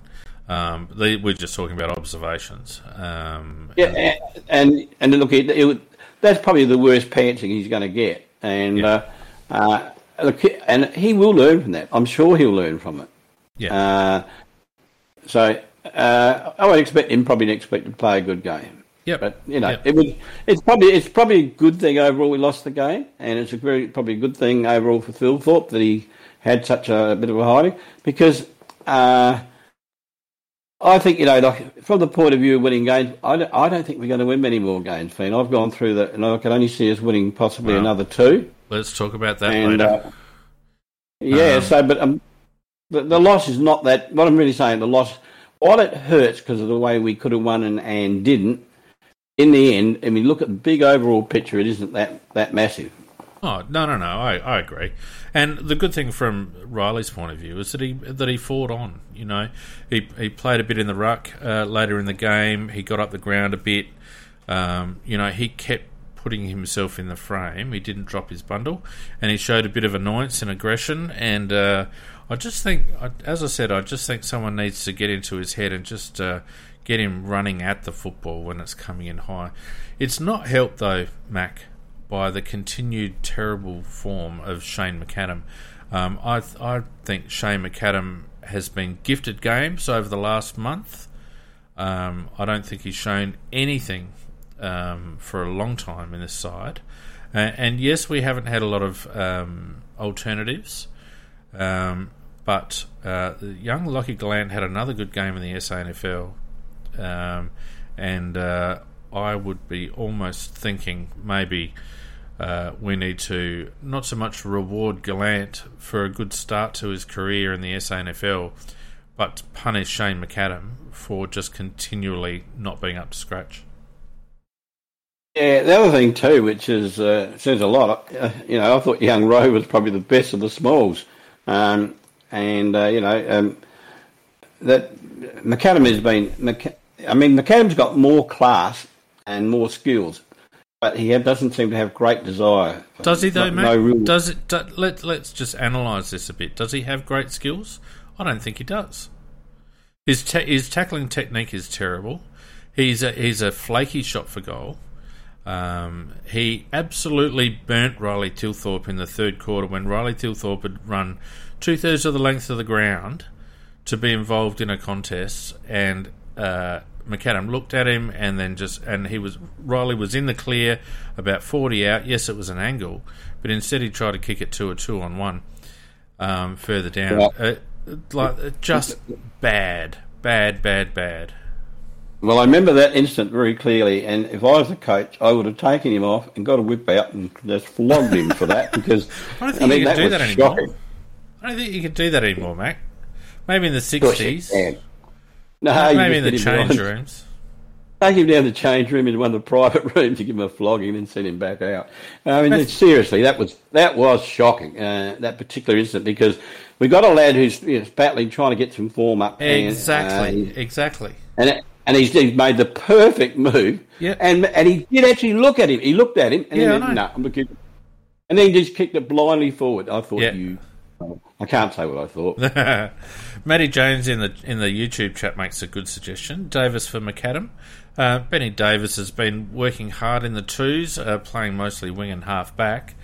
Um, they, we're just talking about observations. Um, yeah, and and, and look, it, it, that's probably the worst pantsing he's going to get, and yeah. uh, uh, look, and he will learn from that. I'm sure he'll learn from it. Yeah. Uh, so uh, I would expect him probably to expect to play a good game. Yeah, but you know, yep. it would. It's probably it's probably a good thing overall. We lost the game, and it's a very probably a good thing overall for Thilthorpe that he had such a, bit of a hiding because. Uh, I think, you know, like from the point of view of winning games, I don't, I don't think we're going to win many more games, Fiend. I've gone through that, and I can only see us winning possibly well, another two. Let's talk about that and, later. Uh, yeah, um, so, but um, the, the loss is not that. What I'm really saying, the loss, while it hurts because of the way we could have won and, and didn't, in the end, I mean, look at the big overall picture, it isn't that, that massive. Oh no no no! I, I agree, and the good thing from Riley's point of view is that he that he fought on. You know, he he played a bit in the ruck uh, later in the game. He got up the ground a bit. Um, you know, he kept putting himself in the frame. He didn't drop his bundle, and he showed a bit of annoyance and aggression. And uh, I just think, as I said, I just think someone needs to get into his head and just uh, get him running at the football when it's coming in high. It's not helped though, Mac by the continued terrible form of Shane McAdam. Um, I, th- I think Shane McAdam has been gifted games over the last month. Um, I don't think he's shown anything um, for a long time in this side. And yes, we haven't had a lot of um, alternatives, um, but uh, young Lockie Gollant had another good game in the SANFL. Um, and uh, I would be almost thinking maybe uh, we need to not so much reward Gollant for a good start to his career in the SANFL, but punish Shane McAdam for just continually not being up to scratch. Yeah, the other thing too, which is uh, says a lot. Uh, you know, I thought young Rowe was probably the best of the smalls, um, and uh, you know um, that McAdam has been. I mean, McAdam's got more class and more skills but he doesn't seem to have great desire. Does he though, Matt? No real... Does it? Do, let Let's just analyse this a bit. Does he have great skills? I don't think he does. His ta- his tackling technique is terrible. He's a, he's a flaky shot for goal. Um, he absolutely burnt Riley Thilthorpe in the third quarter when Riley Thilthorpe had run two thirds of the length of the ground to be involved in a contest, and uh, McAdam looked at him and then just and he was Riley was in the clear about forty out. Yes, it was an angle, but instead he tried to kick it to a two on one um, further down. Yeah. Uh, like just bad, bad, bad, bad. Well, I remember that instant very clearly, and if I was the coach, I would have taken him off and got a whip out and just flogged him for that because [LAUGHS] I don't think I mean that do was that anymore. shocking. I don't think you can do that anymore, Mac. Maybe in the Of course you 60s. can. No, you Maybe in the change behind- rooms. Take him down the change room into one of the private [LAUGHS] rooms to give him a flogging and send him back out. I mean, That's- seriously, that was that was shocking. Uh, that particular incident because we got a lad who's you know, battling, trying to get some form up. and, Exactly. uh, exactly. and and he's, he's made the perfect move. Yep. And and he did actually look at him. He looked at him and Yeah, then went, no, I'm looking. And then he just kicked it blindly forward. I thought Yeah. you. I can't say what I thought. [LAUGHS] Matty Jones in the in the YouTube chat makes a good suggestion. Davis for McAdam. Uh, Benny Davis has been working hard in the twos, uh, playing mostly wing and half back.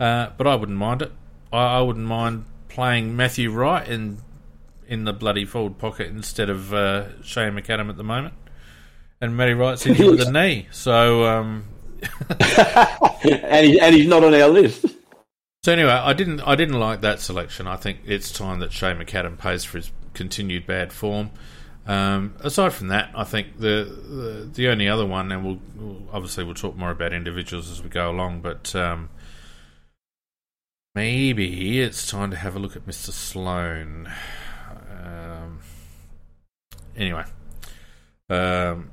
Uh, but I wouldn't mind it. I, I wouldn't mind playing Matthew Wright in in the bloody forward pocket instead of uh, Shane McAdam at the moment. And Matty Wright's in with the [LAUGHS] knee, so um, [LAUGHS] and he, and he's not on our list. So anyway, I didn't I didn't like that selection. I think it's time that Shea McAdam pays for his continued bad form. Um, aside from that, I think the, the the only other one, and we'll, we'll obviously we'll talk more about individuals as we go along, but um, maybe it's time to have a look at Mr. Sloane. Um, anyway, um,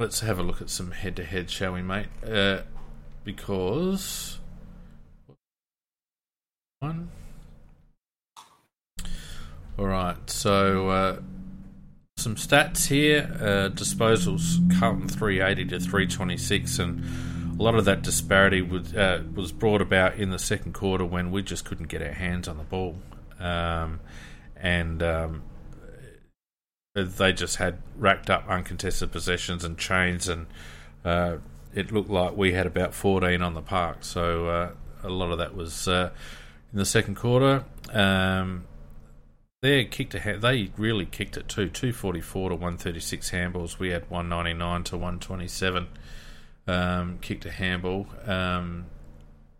let's have a look at some head to head, shall we, mate? Uh, because one. All right, so uh, some stats here. Uh, disposals: Carlton three eighty to three twenty six, and a lot of that disparity was uh, was brought about in the second quarter when we just couldn't get our hands on the ball, um, and um, they just had racked up uncontested possessions and chains, and uh, it looked like we had about fourteen on the park. So uh, a lot of that was uh, in the second quarter. Um, they kicked a they really kicked it too. Two forty four to one thirty six handballs. We had one ninety nine to one twenty seven. Um, kicked a handball. Um,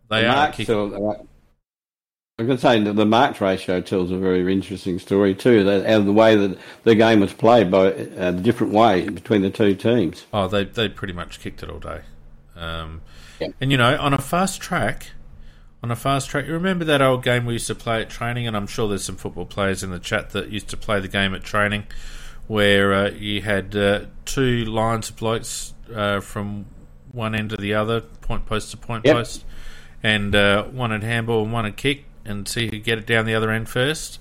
they The are kicking. tell- uh, I'm going to say that the marks ratio tells a very interesting story too. That and the way that the game was played by uh, the different way between the two teams. Oh, they they pretty much kicked it all day. Um, Yeah. And you know, on a fast track, on a fast track, you remember that old game we used to play at training, and I'm sure there's some football players in the chat that used to play the game at training, where uh, you had uh, two lines of blokes uh, from one end to the other, point post to point Yep. post, and uh, one had handball and one had kick, and see who could get it down the other end first.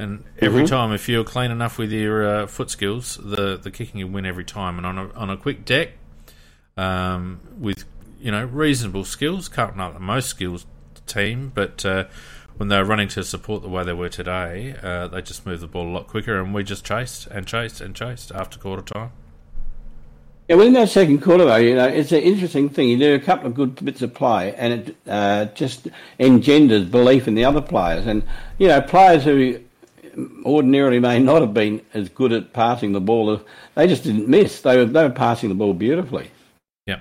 And every Mhm. time, if you're clean enough with your uh, foot skills, the the kicking you win every time. And on a on a quick deck, um, with you know reasonable skills, Carlton aren't the most skilled team, but uh, when they were running to support the way they were today, uh, they just moved the ball a lot quicker, and we just chased and chased and chased after quarter time. Yeah, well, in that second quarter, though, you know, it's an interesting thing. You do a couple of good bits of play, and it uh, just engenders belief in the other players. And you know, players who ordinarily may not have been as good at passing the ball, they just didn't miss. They were they were passing the ball beautifully. Yeah.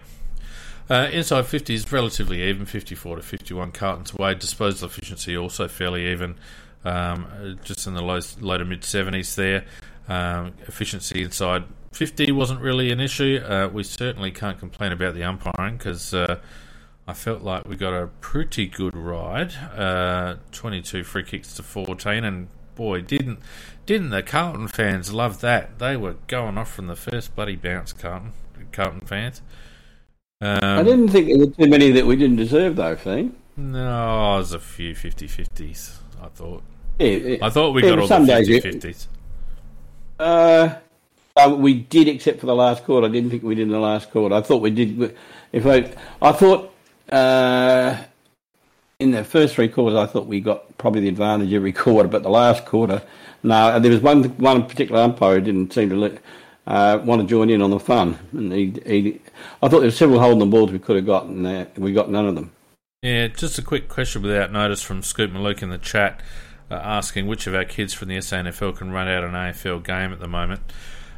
Uh, inside 50 is relatively even, 54 to 51 Carlton's away. Disposal efficiency also fairly even, um, just in the low, low to mid 70s there. Um, efficiency inside 50 wasn't really an issue. Uh, we certainly can't complain about the umpiring because uh, I felt like we got a pretty good ride. Uh, 22 free kicks to 14, and boy, didn't didn't the Carlton fans love that? They were going off from the first bloody bounce, Carlton Carlton fans. Um, I didn't think there were too many that we didn't deserve, though, Fee. No, there's a few 50-50s, I thought. Yeah, yeah. I thought we Yeah, got all some the days 50-50s. Uh, uh, we did, except for the last quarter. I didn't think we did in the last quarter. I thought we did. If I, I thought uh, in the first three quarters, I thought we got probably the advantage every [LAUGHS] quarter. But the last quarter, no. There was one one particular umpire who didn't seem to let, uh, want to join in on the fun. And he, he, I thought there were several holding the balls we could have got, and uh, we got none of them. Yeah, just a quick question without notice from Scoop Malook in the chat, uh, asking which of our kids from the SANFL can run out an AFL game at the moment.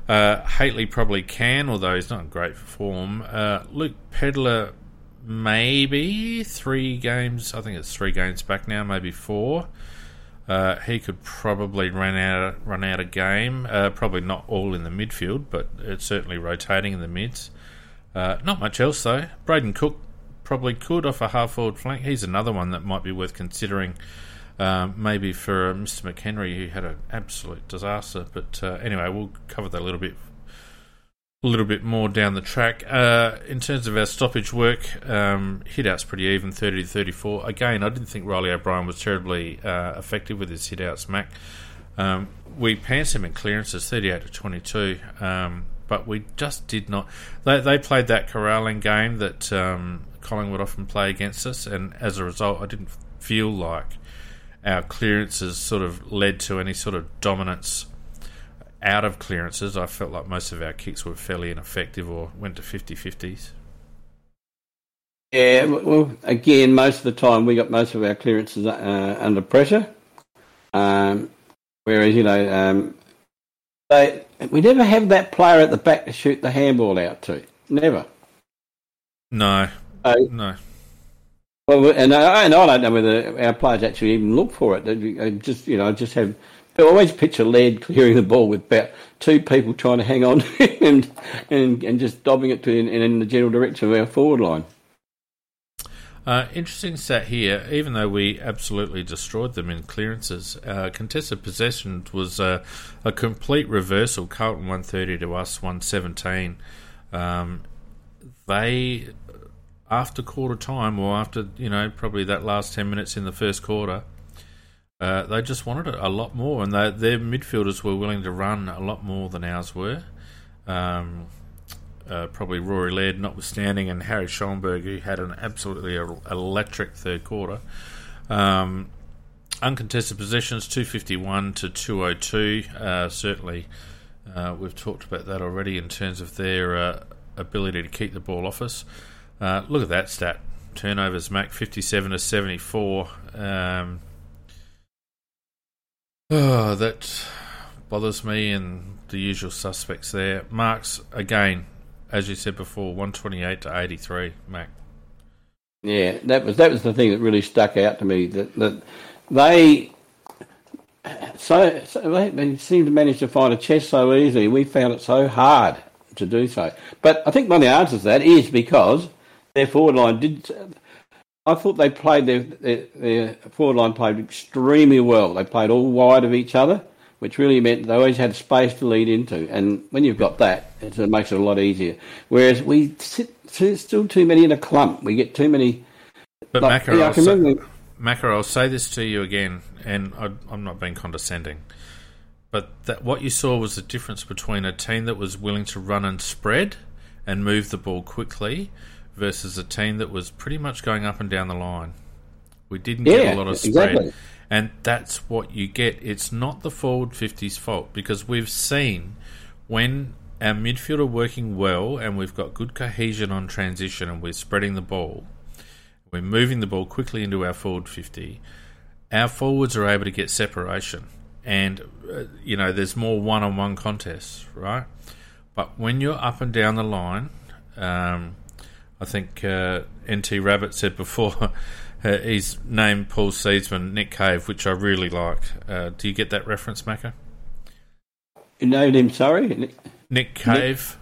Uh, Hately probably can, although he's not in great form. Uh, Luke Pedlar, maybe three games. I think it's three games back now, maybe four. Uh, he could probably run out run out a game. Uh, probably not all in the midfield, but it's certainly rotating in the mids. Uh, not much else though. Brayden Cook probably could off a half forward flank. He's another one that might be worth considering. Um, maybe for uh, Mr. McHenry, who had an absolute disaster. But uh, anyway, we'll cover that a little bit a little bit more down the track. Uh, in terms of our stoppage work, um, pretty even, 30 to 34. Again, I didn't think Reilly O'Brien was terribly uh, effective with his hit outs, Mac. Um, we pants him in clearances, 38 to 22, um, but we just did not. They, they played that corralling game that um, Collingwood often play against us, and as a result, I didn't feel like our clearances sort of led to any sort of dominance out of clearances, I felt like most of our kicks were fairly ineffective or went to 50 50s. Yeah, well, again, most of the time we got most of our clearances uh, under pressure. Um, whereas, you know, um, they, we never have that player at the back to shoot the handball out to. Never. No. Uh, no. Well, and I, and I don't know whether our players actually even look for it. They just, you know, just have I always picture Laird clearing the ball with about two people trying to hang on [LAUGHS] and and and just dobbing it to in, in the general direction of our forward line. Uh, interesting stat here. Even though we absolutely destroyed them in clearances, uh, contested possession was uh, a complete reversal. Carlton one thirty to us one seventeen. Um, they after quarter time or after you know probably that last ten minutes in the first quarter uh, they just wanted it a lot more, and they, their midfielders were willing to run a lot more than ours were. Um, uh, probably Rory Laird notwithstanding, and Harry Schoenberg, who had an absolutely electric third quarter. Um, uncontested positions 251 to 202. Uh, certainly, uh, we've talked about that already in terms of their uh, ability to keep the ball off us. Uh, look at that stat turnovers, Mac 57 to 74. Um, Oh, that bothers me and the usual suspects there. Marks, again, as you said before, 128 to 83, Mac. Yeah, that was that was the thing that really stuck out to me. That that they so, so they, they seem to manage to find a chess so easily. We found it so hard to do so. But I think one of the answers to that is because their forward line did I thought they played their, their, their forward line played extremely well. They played all wide of each other, which really meant they always had space to lead into. And when you've got that, it makes it a lot easier. Whereas we sit still too many in a clump. We get too many. But like, Macca, yeah, I'll, say, Macca, I'll say this to you again, and I, I'm not being condescending. But that what you saw was the difference between a team that was willing to run and spread and move the ball quickly versus a team that was pretty much going up and down the line. We didn't yeah, get a lot of spread. Exactly. And that's what you get. It's not the forward 50's fault because we've seen when our midfield are working well and we've got good cohesion on transition and we're spreading the ball, we're moving the ball quickly into our forward 50, our forwards are able to get separation. And, uh, you know, there's more one on one contests, right? But when you're up and down the line, um, I think uh, NT Rabbit said before [LAUGHS] uh, he's named Paul Seedsman Nick Cave, which I really like. Uh, do you get that reference, Macca? You named him, sorry? Nick, Nick Cave.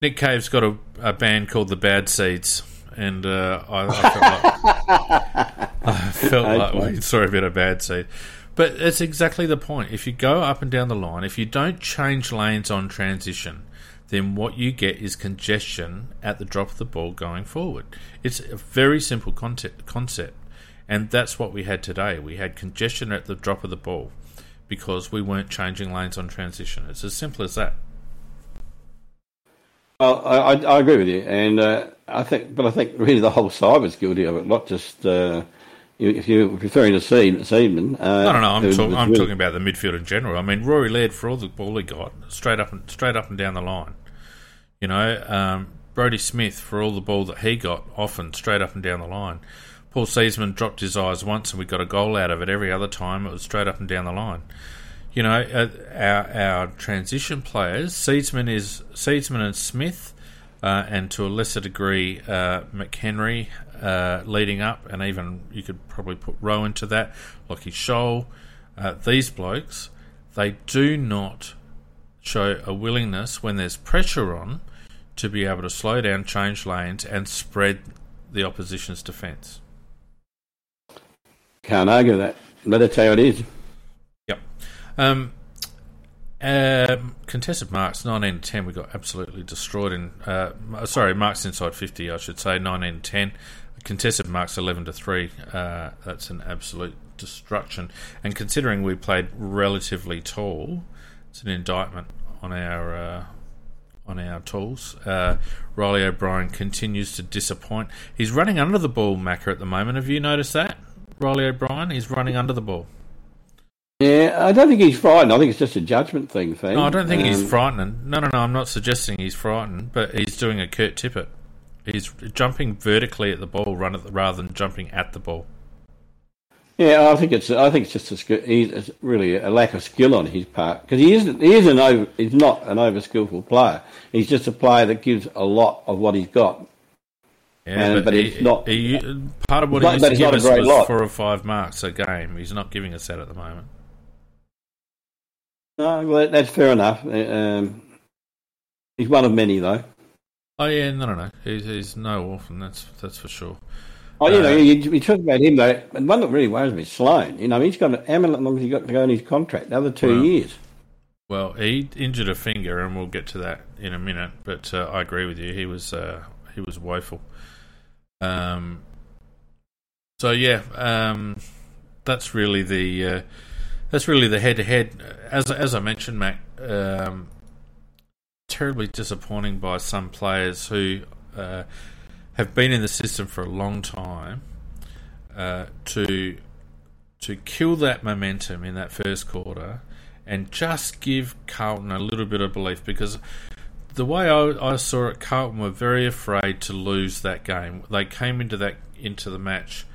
Nick? Nick Cave's got a, a, band called the Bad Seeds, and uh, I, I, felt like, [LAUGHS] I felt like we [LAUGHS] saw a bit of bad seed. But it's exactly the point. If you go up and down the line, if you don't change lanes on transition, then what you get is congestion at the drop of the ball going forward. It's a very simple concept, concept, and that's what we had today. We had congestion at the drop of the ball because we weren't changing lanes on transition. It's as simple as that. Well, I, I agree with you, and uh, I think, but I think really the whole side was guilty of it, not just. Uh, if you're referring to Seedsman, uh, no, no, no. I'm, talk, I'm really... talking about the midfield in general. I mean, Rory Laird for all the ball he got, straight up and straight up and down the line. You know, um, Brodie Smith for all the ball that he got, often straight up and down the line. Paul Seedsman dropped his eyes once and we got a goal out of it. Every other time it was straight up and down the line. You know, uh, our our transition players, Seedsman is Seedsman and Smith, uh, and to a lesser degree uh, McHenry uh, leading up, and even you could probably put Rowe into that, Lachie Sholl. Uh, these blokes, they do not show a willingness when there's pressure on to be able to slow down, change lanes, and spread the opposition's defence. Can't argue that. But that's how it is. Yep. Um, um, contested marks, 19 10, we got absolutely destroyed in. Uh, sorry, marks inside 50, I should say, 19 10. Contested marks 11 to 3. Uh, that's an absolute destruction. And considering we played relatively tall, it's an indictment on our. Uh, on our tools. Uh, Reilly O'Brien continues to disappoint. He's running under the ball, Macker, at the moment. Have you noticed that? Reilly O'Brien, he's running under the ball. Yeah, I don't think he's frightened. I think it's just a judgment thing, Fang. No, I don't think um, he's frightened. No, no, no. I'm not suggesting he's frightened, but he's doing a Kurt Tippett. He's jumping vertically at the ball, run at the, rather than jumping at the ball. Yeah, I think it's. I think it's just a skill. He's really a lack of skill on his part because he isn't. He is an over. He's not an over skillful player. He's just a player that gives a lot of what he's got. Yeah, and, but, but he, not. He, part of what he used to give us was lot. four or five marks a game. He's not giving us that at the moment. No, well, that's fair enough. Uh, um, he's one of many, though. Oh yeah, no, no, no. He's, he's no orphan. That's that's for sure. Oh, you uh, know, you, you talk about him though. And one that really worries me is Sloane. You know, he's got how long has he got to go in his contract? Another two well, years. Well, he injured a finger, and we'll get to that in a minute. But uh, I agree with you. He was uh, he was woeful. Um. So yeah, um, that's really the uh, that's really the head to head. As as I mentioned, Mac, um, terribly disappointing by some players who uh, have been in the system for a long time uh, to to kill that momentum in that first quarter and just give Carlton a little bit of belief because the way I, I, saw it, Carlton were very afraid to lose that game. They came into that into the match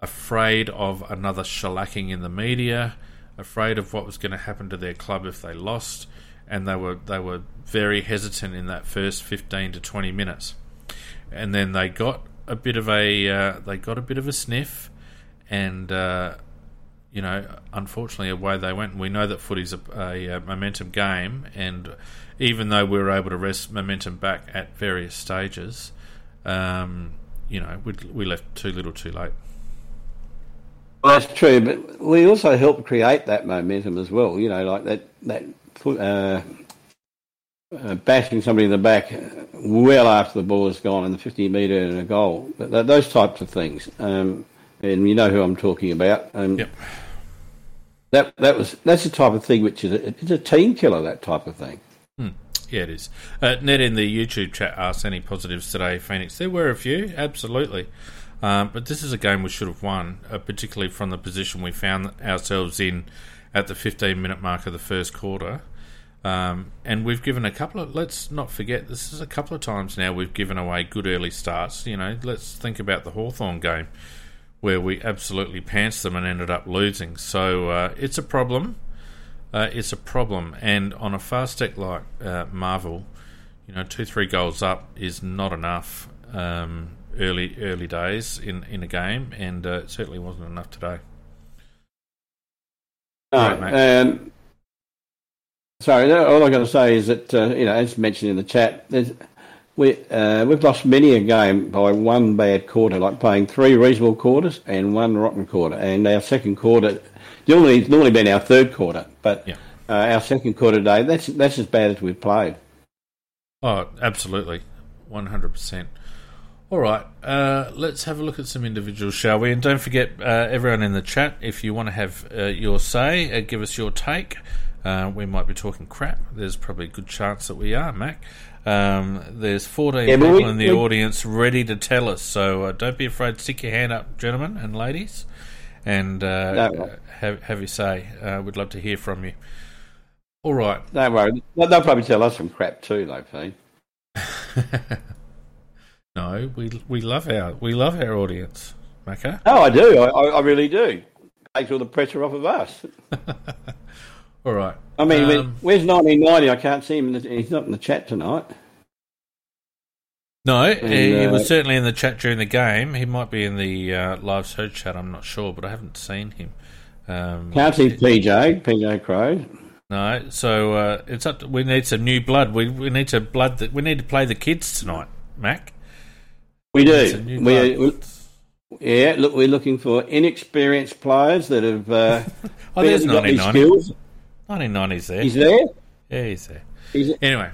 afraid of another shellacking in the media, afraid of what was going to happen to their club if they lost, and they were they were very hesitant in that first fifteen to twenty minutes, and then they got a bit of a uh, they got a bit of a sniff, and uh, you know unfortunately away they went. We know that footy's a, a, a momentum game, and even though we were able to wrest momentum back at various stages, um, you know we, we left too little, too late. Well, that's true, but we also helped create that momentum as well. You know, like that that uh, uh, bashing somebody in the back well after the ball is gone in the 50 metre and a goal. But those types of things, um, and you know who I'm talking about. Um, yep. That that was that's the type of thing which is a, it's a team killer. That type of thing. Hmm. Yeah, it is. Uh, Ned in the YouTube chat asked any positives today, Phoenix. There were a few, absolutely. Um, but this is a game we should have won, uh, particularly from the position we found ourselves in at the 15 minute mark of the first quarter. Um, and we've given a couple of, let's not forget, this is a couple of times now we've given away good early starts. You know, let's think about the Hawthorn game where we absolutely pantsed them and ended up losing. So uh, it's a problem. Uh, it's a problem. And on a fast deck like uh, Marvel, you know, two, three goals up is not enough. Um, early early days in, in a game, and uh, it certainly wasn't enough today. No, right, um, sorry. All I've got to say is that uh, you know, as mentioned in the chat, we uh, we've lost many a game by one bad quarter, like playing three reasonable quarters and one rotten quarter, and our second quarter normally it's normally been our third quarter, but yeah. uh, our second quarter today that's that's as bad as we've played. Oh, absolutely, one hundred percent. All right, uh, let's have a look at some individuals, shall we? And don't forget, uh, everyone in the chat, if you want to have uh, your say, uh, give us your take. Uh, we might be talking crap. There's probably a good chance that we are, Mac. Um, there's 14 yeah, people we, in the we, audience ready to tell us, so uh, don't be afraid. Stick your hand up, gentlemen and ladies, and no, have, have your say. we'd love to hear from you. All right. Don't worry. They'll probably tell us some crap too, though, Pete. [LAUGHS] No, we we love our we love our audience, Macca. Oh, I do. I, I really do. Takes all the pressure off of us. [LAUGHS] all right. I mean, um, where's 1990? I can't see him. The, he's not in the chat tonight. No, and, he, he, was uh, certainly in the chat during the game. He might be in the uh, live search chat. I'm not sure, but I haven't seen him. Um, can't see PJ, PJ Crow. No, so uh, it's up. To, we need some new blood. We we need to blood. The, we need to play the kids tonight, Mac. We do. We, we, yeah, look, we're looking for inexperienced players that have. Uh, [LAUGHS] oh, there's 1990. 1990s there. He's there. Yeah, he's there. He's, anyway,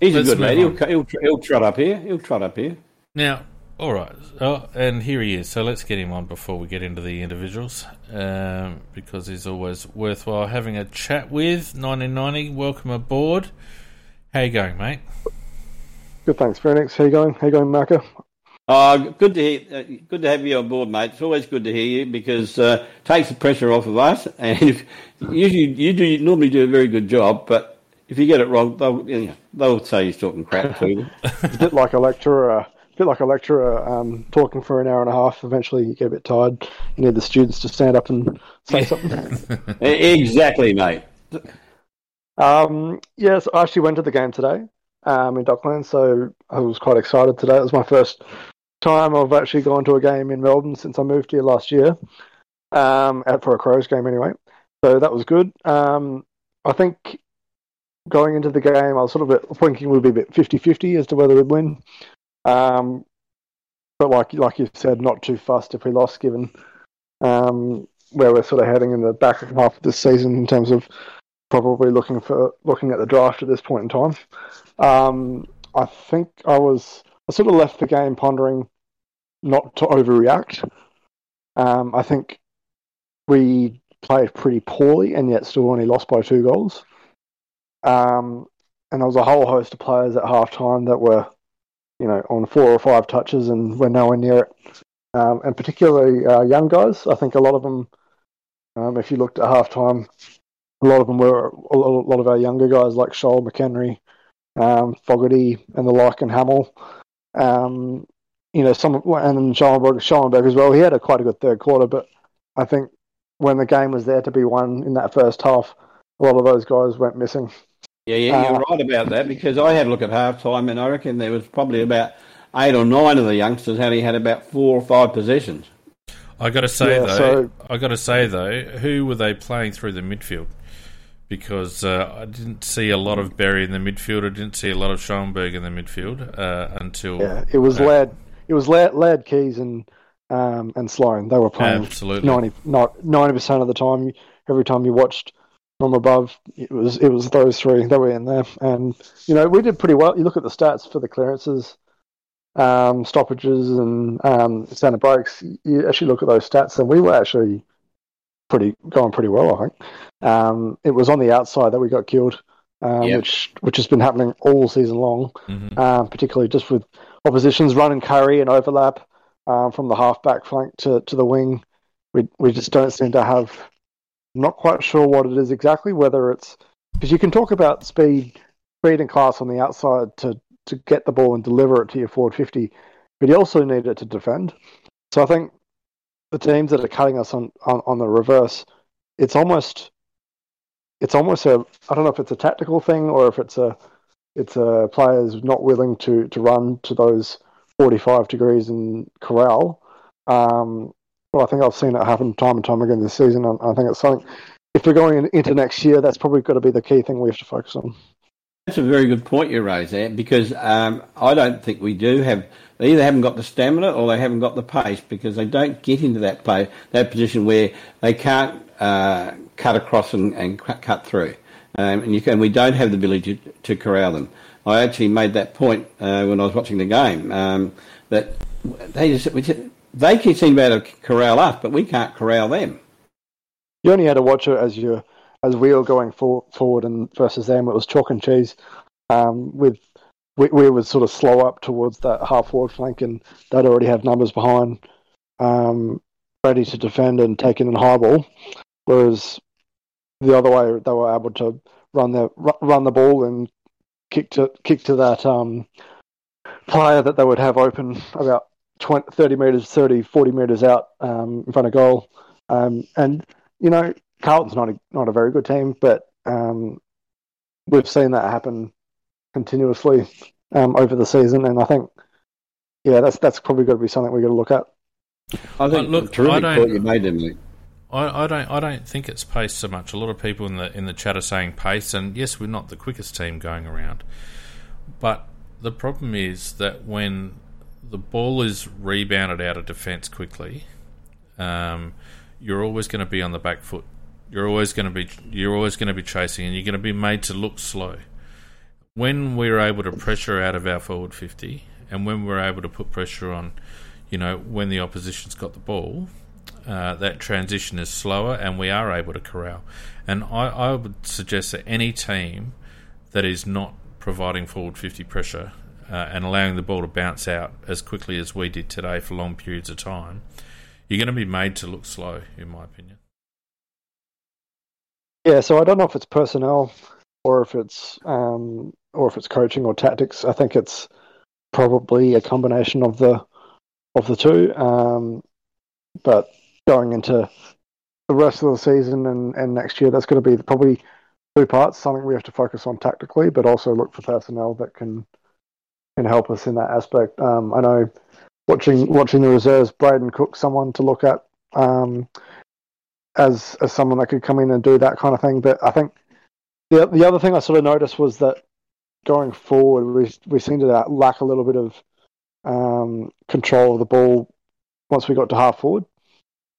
he's a good lad. He'll, he'll, he'll trot up here. He'll trot up here. Now, all right. Oh, and here he is. So let's get him on before we get into the individuals, um, because he's always worthwhile having a chat with. 1990, welcome aboard. How you going, mate? Good, thanks, Phoenix. How you going? How you going, Macca? Uh, good to hear, uh, good to have you on board, mate. It's always good to hear you because uh, it takes the pressure off of us. [LAUGHS] And if, usually you do normally do a very good job, but if you get it wrong, they'll you know, they'll say you're talking crap to you. [LAUGHS] it's a bit like a lecturer, uh, a bit like a lecturer um, talking for an hour and a half. Eventually, you get a bit tired. You need the students to stand up and say something. [LAUGHS] exactly, mate. Um, yes, I actually went to the game today um, in Docklands, so I was quite excited today. It was my first time I've actually gone to a game in Melbourne since I moved here last year, um, out for a Crows game anyway. So that was good. Um, I think going into the game, I was sort of thinking we'd be a bit 50-50 as to whether we'd win. Um, but like like you said, not too fussed if we lost, given um, where we're sort of heading in the back half of this season in terms of probably looking for looking at the draft at this point in time. Um, I think I was I sort of left the game pondering not to overreact. Um, I think we played pretty poorly and yet still only lost by two goals. Um, and there was a whole host of players at halftime that were, you know, on four or five touches and were nowhere near it. Um, and particularly uh, young guys. I think a lot of them, um, if you looked at halftime, a lot of them were a lot of our younger guys like Sholl, McHenry, um, Fogarty, and the like, and Hamill. Um, you know, some and Schoenberg, Schoenberg as well. He had a quite a good third quarter, but I think when the game was there to be won in that first half, a lot of those guys went missing. Yeah, yeah, you're uh, right about that because I had a look at half time and I reckon there was probably about eight or nine of the youngsters only had about four or five possessions. I got to say yeah, though, so, I got to say though, who were they playing through the midfield? because uh, I didn't see a lot of Berry in the midfield. I didn't see a lot of Schoenberg in the midfield uh, until yeah, it was uh, Lad. It was Lad, Lad Keys and um, and Sloane. They were playing absolutely 90 percent of the time. Every time you watched from above, it was it was those three. that were in there, and you know we did pretty well. You look at the stats for the clearances, um, stoppages, and um, center breaks. You actually look at those stats, and we were actually pretty going pretty well. I think um, it was on the outside that we got killed, um, yep. which which has been happening all season long, mm-hmm. um, particularly just with oppositions running curry and overlap um, from the halfback flank to, to the wing. We we just don't seem to have. I'm not quite sure what it is exactly. Whether it's because you can talk about speed, speed and class on the outside to to get the ball and deliver it to your forward fifty, but you also need it to defend. So I think the teams that are cutting us on, on, on the reverse, it's almost it's almost a I don't know if it's a tactical thing or if it's a it's a players not willing to to run to those 45 degrees in corral. Um, well, I think I've seen it happen time and time again this season. And I think it's something. If we're going into next year, that's probably got to be the key thing we have to focus on. That's a very good point you raise there because um, I don't think we do have. They either haven't got the stamina or they haven't got the pace because they don't get into that play, that position where they can't uh, cut across and, and cut through. Um, and, can, we don't have the ability to, to corral them. I actually made that point uh, when I was watching the game um, that they just, just, they can seem to to corral us, but we can't corral them. You only had to watch it as you as we were going for, forward and versus them. It was chalk and cheese. Um, with we, we would sort of slow up towards that half forward flank, and they'd already have numbers behind, um, ready to defend and take in a high ball. Whereas the other way, they were able to run the run the ball and kick to kick to that um, player that they would have open about 20, 30 meters, 30, 40 meters out um, in front of goal. Um, and you know, Carlton's not a, not a very good team, but um, we've seen that happen continuously um, over the season, and I think yeah, that's that's probably got to be something we've got to look at. I think Uh, look, look, terrific I don't- point you made there, mate. I, I don't. I don't think it's pace so much. A lot of people in the in the chat are saying pace, and yes, we're not the quickest team going around. But the problem is that when the ball is rebounded out of defence quickly, um, you're always going to be on the back foot. You're always going to be. You're always going to be chasing, and you're going to be made to look slow. When we're able to pressure out of our forward fifty, and when we're able to put pressure on, you know, when the opposition's got the ball, uh, that transition is slower and we are able to corral. And I, I would suggest that any team that is not providing forward 50 pressure uh, and allowing the ball to bounce out as quickly as we did today for long periods of time, you're going to be made to look slow, in my opinion. Yeah, so I don't know if it's personnel or if it's um, or if it's coaching or tactics. I think it's probably a combination of the of the two. Um, but going into the rest of the season and, and next year, that's going to be probably two parts. Something we have to focus on tactically, but also look for personnel that can can help us in that aspect. Um, I know watching watching the reserves, Brayden Cook, someone to look at. Um, as as someone that could come in and do that kind of thing. But I think the the other thing I sort of noticed was that going forward, we we seemed to lack a little bit of um, control of the ball once we got to half forward,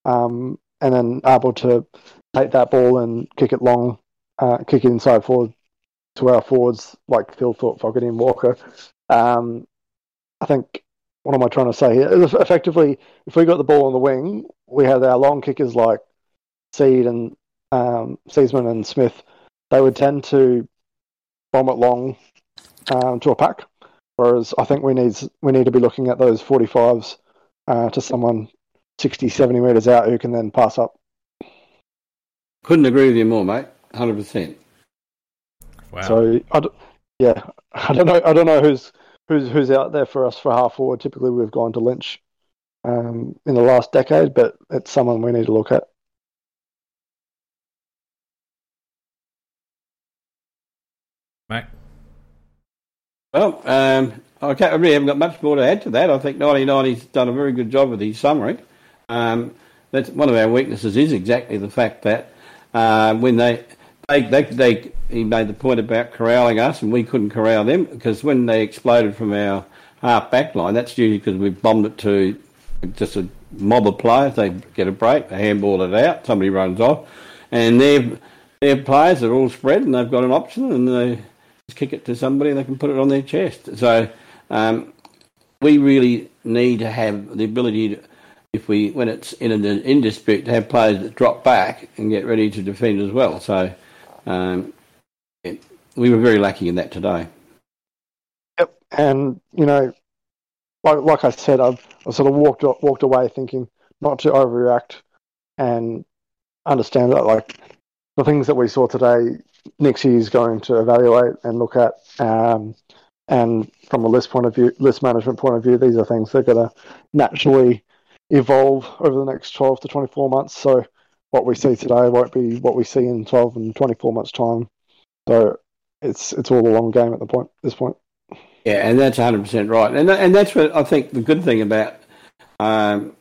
um, and then able to take that ball and kick it long, uh, kick it inside forward to our forwards like Thilthorpe, Fogarty, and Walker. Um, I think. What am I trying to say here? Effectively, if we got the ball on the wing, we had our long kickers like Seed and um, and Smith, they would tend to bomb it long um, to a pack. Whereas I think we need we need to be looking at those 45s uh, to someone 60, 70 metres out who can then pass up. Couldn't agree with you more, mate. Hundred percent. Wow. So I d- yeah, [LAUGHS] I don't know. I don't know who's who's who's out there for us for half forward. Typically, we've gone to Lynch um, in the last decade, but it's someone we need to look at. Mac? Well, um, I, I really haven't got much more to add to that. I think 1990's done a very good job with his summary. Um, that's one of our weaknesses is exactly the fact that uh, when they, they, they, they, he made the point about corralling us and we couldn't corral them because when they exploded from our half back line, that's usually because we bombed it to just a mob of players. They get a break, they handball it out, somebody runs off, and their their players are all spread and they've got an option and they just kick it to somebody and they can put it on their chest. So um, we really need to have the ability to, if we when it's in an in to have players that drop back and get ready to defend as well. So um, it, we were very lucky in that today. Yep, and you know, like like I said, I've, I sort of walked walked away thinking not to overreact and understand that like the things that we saw today, Nixie is going to evaluate and look at. Um, and from a list point of view, list management point of view, these are things that are going to naturally evolve over the next 12 to 24 months. So what we see today won't be what we see in 12 and 24 months time. So it's it's all a long game at the point this point. Yeah, and that's 100% right. And and that's what I think the good thing about um,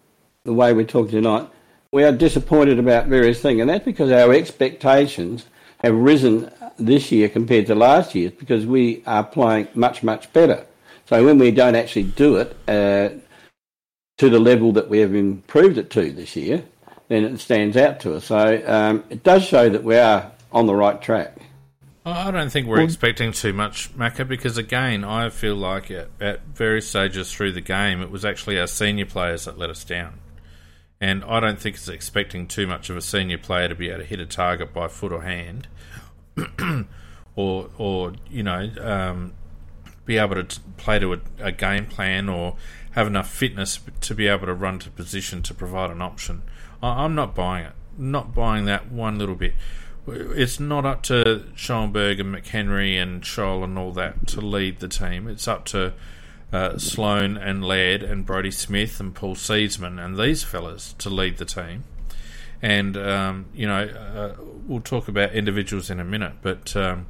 the way we're talking tonight. We are disappointed about various things, and that's because our expectations have risen this year compared to last year because we are playing much, much better. So when we don't actually do it uh, to the level that we have improved it to this year, then it stands out to us. So um, it does show that we are on the right track. I don't think we're expecting too much, Macca, because again, I feel like at, at various stages through the game, it was actually our senior players that let us down. And I don't think it's expecting too much of a senior player to be able to hit a target by foot or hand, [CLEARS THROAT] or or you know, um, be able to t- play to a, a game plan or have enough fitness to be able to run to position to provide an option. I'm not buying it. Not buying that one little bit it's not up to Schoenberg and McHenry and Sholl and all that to lead the team. It's up to uh, Sloane and Laird and Brodie Smith and Paul Seedsman and these fellas to lead the team. And, um, you know, uh, we'll talk about individuals in a minute, but um,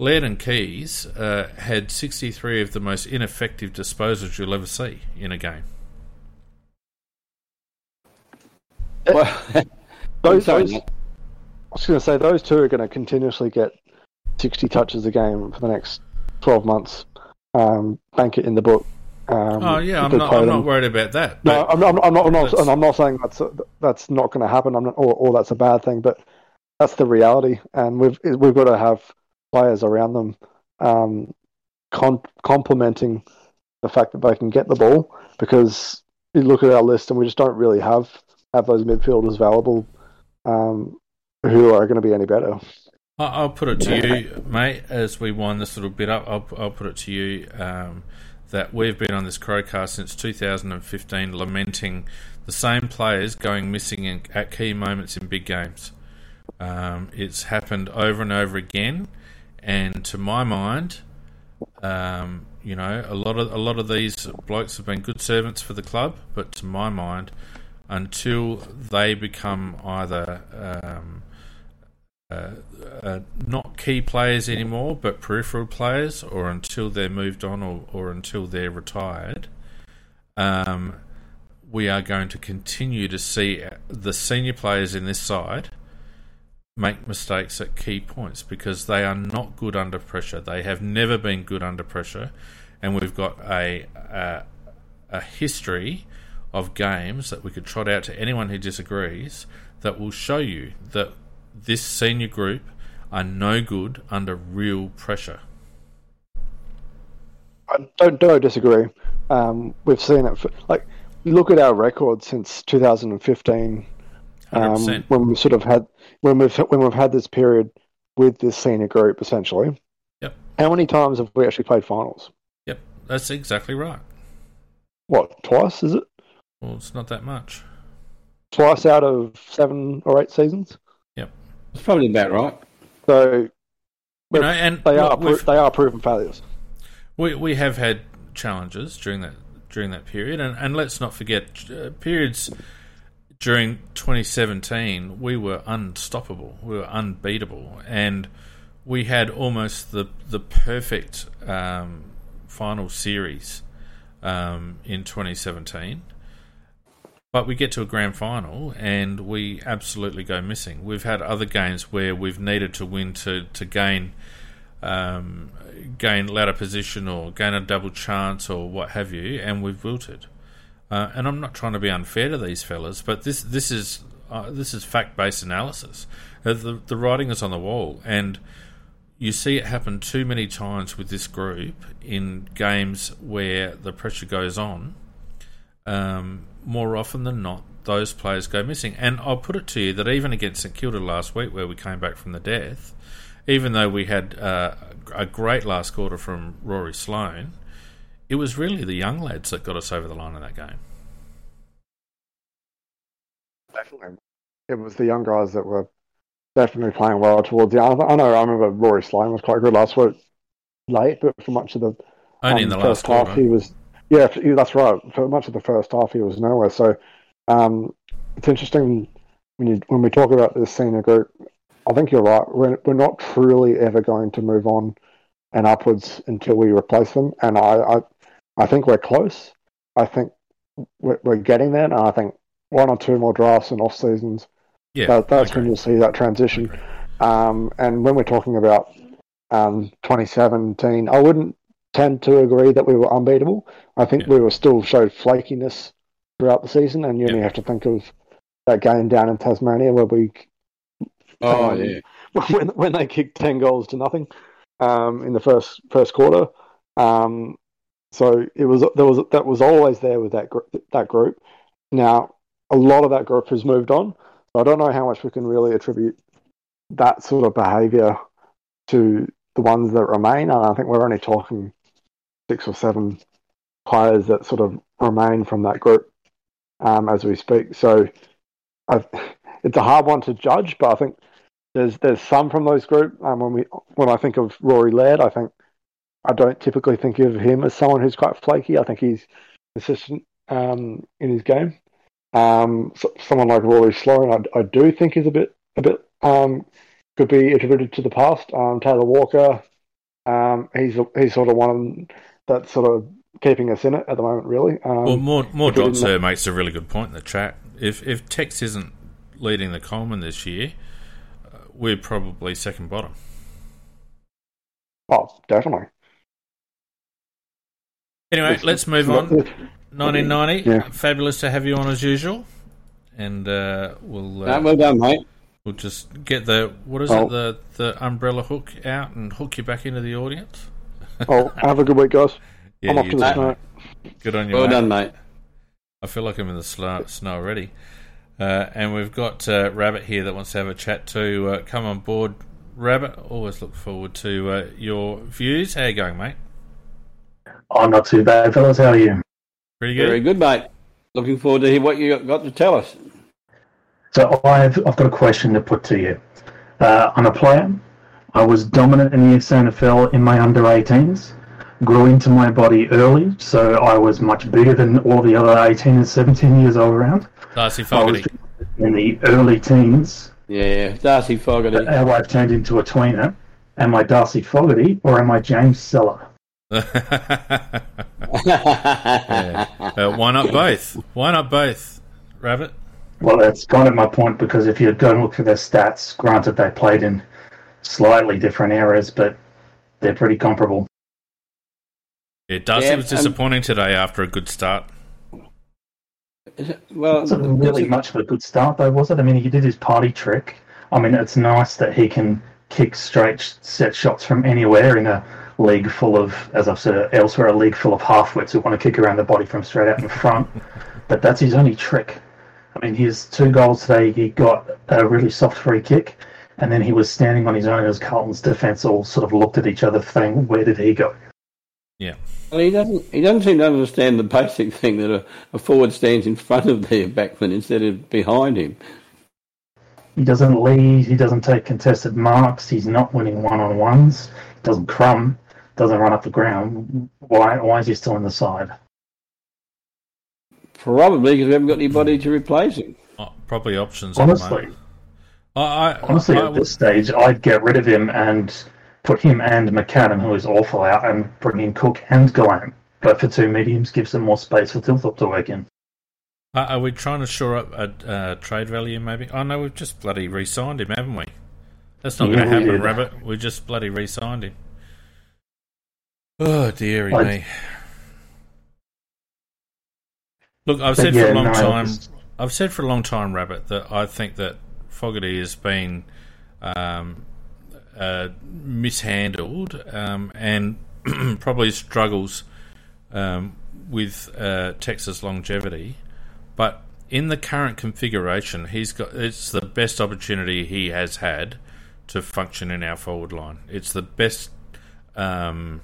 Laird and Keays uh, had 63 of the most ineffective disposals you'll ever see in a game. Well, [LAUGHS] those, those, I was going to say those two are going to continuously get 60 touches a game for the next 12 months. Um, bank it in the book. Um, oh yeah, I'm not, I'm not, worried about that. No, I'm, I'm, I'm, not. I'm not, I'm not saying that's that's not going to happen. I'm not, or, or that's a bad thing, but that's the reality, and we've we've got to have players around them um, con- complementing the fact that they can get the ball. Because you look at our list, and we just don't really have have those midfielders available um, who are going to be any better. I'll put it to you, mate, as we wind this little bit up. I'll, I'll put it to you um, that we've been on this Crowcast since 2015 lamenting the same players going missing in, at key moments in big games. Um, it's happened over and over again, and to my mind, um, you know, a lot of a lot of these blokes have been good servants for the club, but to my mind, until they become either um, uh, uh, not key players anymore, but peripheral players, or until they're moved on, or, or until they're retired, um, we are going to continue to see the senior players in this side make mistakes at key points because they are not good under pressure. They have never been good under pressure, and we've got a a, a history of games that we could trot out to anyone who disagrees that will show you that this senior group are no good under real pressure. I don't, don't disagree. Um, we've seen it. For, like, look at our record since 2015, um, when we sort of had when we've when we've had this period with this senior group essentially. Yep. How many times have we actually played finals? Yep, that's exactly right. What twice is it? Well, it's not that much. Twice out of seven or eight seasons. Yep, it's probably about right. So, you know, and they are pro- they are proven failures. We we have had challenges during that during that period, and, and let's not forget uh, periods during 2017. We were unstoppable, we were unbeatable, and we had almost the the perfect um, final series um, in 2017. But we get to a grand final and we absolutely go missing. We've had other games where we've needed to win to to gain um, gain ladder position or gain a double chance or what have you, and we've wilted. Uh, and I'm not trying to be unfair to these fellas, but this this is uh, this is fact based analysis. Uh, the the writing is on the wall, and you see it happen too many times with this group in games where the pressure goes on. Um, more often than not, those players go missing. And I'll put it to you that even against St Kilda last week, where we came back from the death, even though we had uh, a great last quarter from Rory Sloane, it was really the young lads that got us over the line in that game. Definitely. It was the young guys that were definitely playing well towards the end. I know I remember Rory Sloane was quite good last week late, but for much of the, Only um, in the first half, quarter. he was yeah, that's right. For much of the first half, he was nowhere. So um, it's interesting when you when we talk about this senior group. I think you're right. We're we're not truly ever going to move on and upwards until we replace them. And I I, I think we're close. I think we're, we're getting there. And I think one or two more drafts and off seasons. Yeah, that, that's when you'll see that transition. Um, and when we're talking about um, 2017, I wouldn't tend to agree that we were unbeatable. I think yeah. we were still showed flakiness throughout the season, and you yeah. only have to think of that game down in Tasmania where we. Oh um, yeah. [LAUGHS] When when they kicked ten goals to nothing, um, in the first first quarter, um, so it was there was that was always there with that gr- that group. Now a lot of that group has moved on. So I don't know how much we can really attribute that sort of behaviour to the ones that remain. And I think we're only talking six or seven players that sort of remain from that group um, as we speak. So I've, it's a hard one to judge, but I think there's there's some from those group. Um, when we when I think of Rory Laird, I think I don't typically think of him as someone who's quite flaky. I think he's consistent um, in his game. Um, so someone like Rory Sloane, I, I, do think is a bit a bit um, could be attributed to the past. Um, Taylor Walker, Um, he's he's sort of one that's sort of keeping us in it at the moment, really. Um, Well, more more if we Dot didn't- Sir makes a really good point in the chat. If if Tex isn't leading the Coleman this year, uh, we're probably second bottom. oh, definitely. Anyway, let's move on. 1990, Yeah. fabulous to have you on as usual, and uh, we'll uh, well done, mate. we'll just get the what is Oh. it the the umbrella hook out and hook you back into the audience. Oh, have a good week, guys. [LAUGHS] Yeah, I'm off to the snow. Good on you, Well mate. done, mate. I feel like I'm in the snow, snow already. Uh, and we've got uh, Rabbit here that wants to have a chat too. Uh, come on board, Rabbit. Always look forward to uh, your views. How you going, mate? Oh, not too bad, fellas. How are you? Pretty good. Very good, mate. Looking forward to hear what you got to tell us. So I've I've got a question to put to you. Uh, I'm a player. I was dominant in the SANFL in my under 18s. Grew into my body early, so I was much bigger than all the other 18 and 17 years old around. Darcy I Fogarty. in the early teens. Yeah, Darcy Fogarty. How I've turned into a tweener. Am I Darcy Fogarty or am I James Sellar? Yeah. Uh, why not both? Why not both, Rabbit? Well, that's kind of my point because if you go and look at their stats, granted they played in slightly different eras, but they're pretty comparable. It does. Yeah, was um, disappointing today after a good start. [LAUGHS] Well, It wasn't really much of a good start, though, was it? I mean, he did his party trick. I mean, it's nice that he can kick straight set shots from anywhere in a league full of, as I've said elsewhere, a league full of half-wits who want to kick around the body from straight out in front. but that's his only trick. I mean, his two goals today, he got a really soft free kick, and then he was standing on his own as Carlton's defence all sort of looked at each other, saying, "Where did he go?" Yeah. Well, he doesn't. He doesn't seem to understand the basic thing that a, a forward stands in front of their backman instead of behind him. He doesn't lead. He doesn't take contested marks. He's not winning one on ones. He doesn't crumb. Doesn't run up the ground. Why? Why is he still in the side? Probably because we haven't got anybody to replace him. Oh, probably options. Honestly. I, I, honestly, I at this stage, I'd get rid of him and put him and McAdam, who is awful, out, and bring in Cook and Gollant. But for two mediums, give some more space for Thilthorpe to work in. Uh, are we trying to shore up a uh, trade value, maybe? Oh, no, we've just bloody re signed him, haven't we? That's not Yeah, going to happen, did. Rabbit. We just bloody re signed him. Oh, dearie I- me. Look, I've But said for a long no, time. it's- I've said for a long time, Rabbit, that I think that Fogarty has been um, uh, mishandled um, and [CLEARS THROAT] probably struggles um, with uh, Tex's longevity. But in the current configuration, he's got it's the best opportunity he has had to function in our forward line. It's the best um,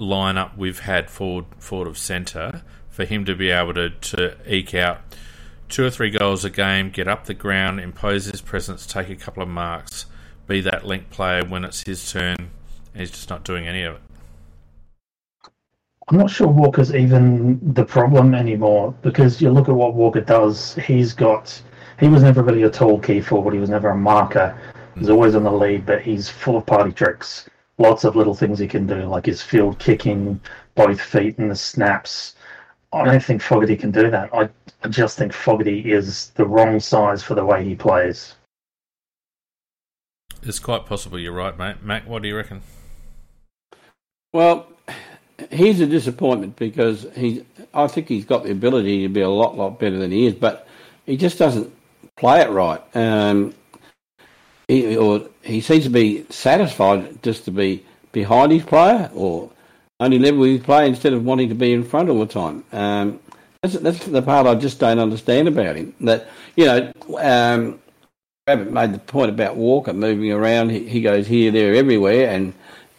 lineup we've had forward forward of centre for him to be able to, to eke out two or three goals a game, get up the ground, impose his presence, take a couple of marks, be that link player when it's his turn, and he's just not doing any of it. I'm not sure Walker's even the problem anymore because you look at what Walker does. He's got. He was never really a tall key forward. He was never a marker. He's always on the lead, but he's full of party tricks. Lots of little things he can do, like his field kicking, both feet, and the snaps. I don't think Fogarty can do that. I, I just think Fogarty is the wrong size for the way he plays. It's quite possible you're right, mate. Mac, what do you reckon? Well, he's a disappointment because he. I think he's got the ability to be a lot, lot better than he is, but he just doesn't play it right. Um, he, or he seems to be satisfied just to be behind his player or only level with his player instead of wanting to be in front all the time. Um, that's, that's the part I just don't understand about him. That you know, um, Rabbit made the point about Walker moving around. He, he goes here, there, everywhere, and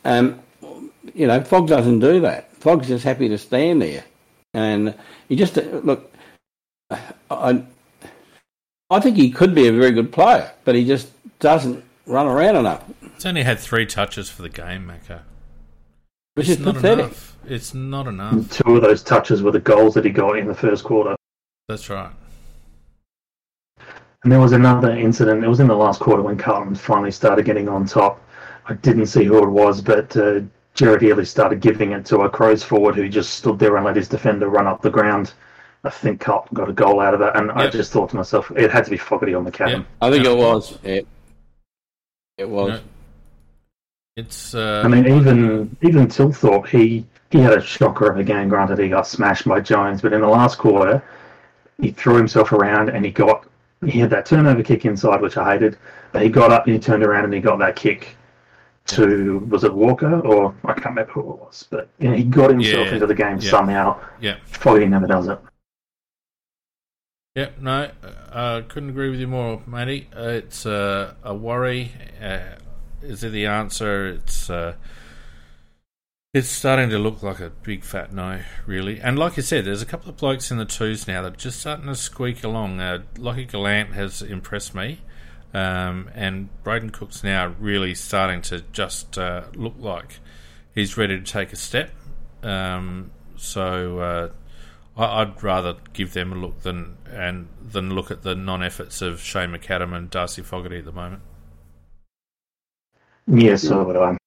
um, you know, Fogg doesn't do that. Fogg's just happy to stand there, and he just look. I, I think he could be a very good player, but he just doesn't run around enough, He's only had three touches for the game, Mako. which It's is not pathetic. enough. It's not enough. Two of those touches were the goals that he got in the first quarter. That's right. And there was another incident. It was in the last quarter when Carlton finally started getting on top. I didn't see who it was, but uh, Jared Healy started giving it to a Crows forward who just stood there and let his defender run up the ground. I think Carlton got a goal out of it, and I just thought to myself, it had to be Fogarty on the cabin. I think Yeah. it was. Yeah. It was. No. It's uh, I mean, even even Thilthorpe, he he had a shocker of a game. Granted, he got smashed by Jones, but in the last quarter, he threw himself around and he got he had that turnover kick inside, which I hated. But he got up and he turned around and he got that kick to was it Walker or I can't remember who it was, but you know, he got himself Yeah, into the game yeah. somehow. yeah, Fogarty never does it. Yeah. No, uh, couldn't agree with you more, matey. Uh, it's uh, a worry. Uh, is it the answer? It's uh, it's starting to look like a big fat no, really. And like you said, there's a couple of blokes in the twos now that are just starting to squeak along. Uh, Lachie Gollant has impressed me. Um, and Brayden Cook's now really starting to just uh, look like he's ready to take a step. Um, so uh, I, I'd rather give them a look than and than look at the non-efforts of Shane McAdam and Darcy Fogarty at the moment. Yes, so would I.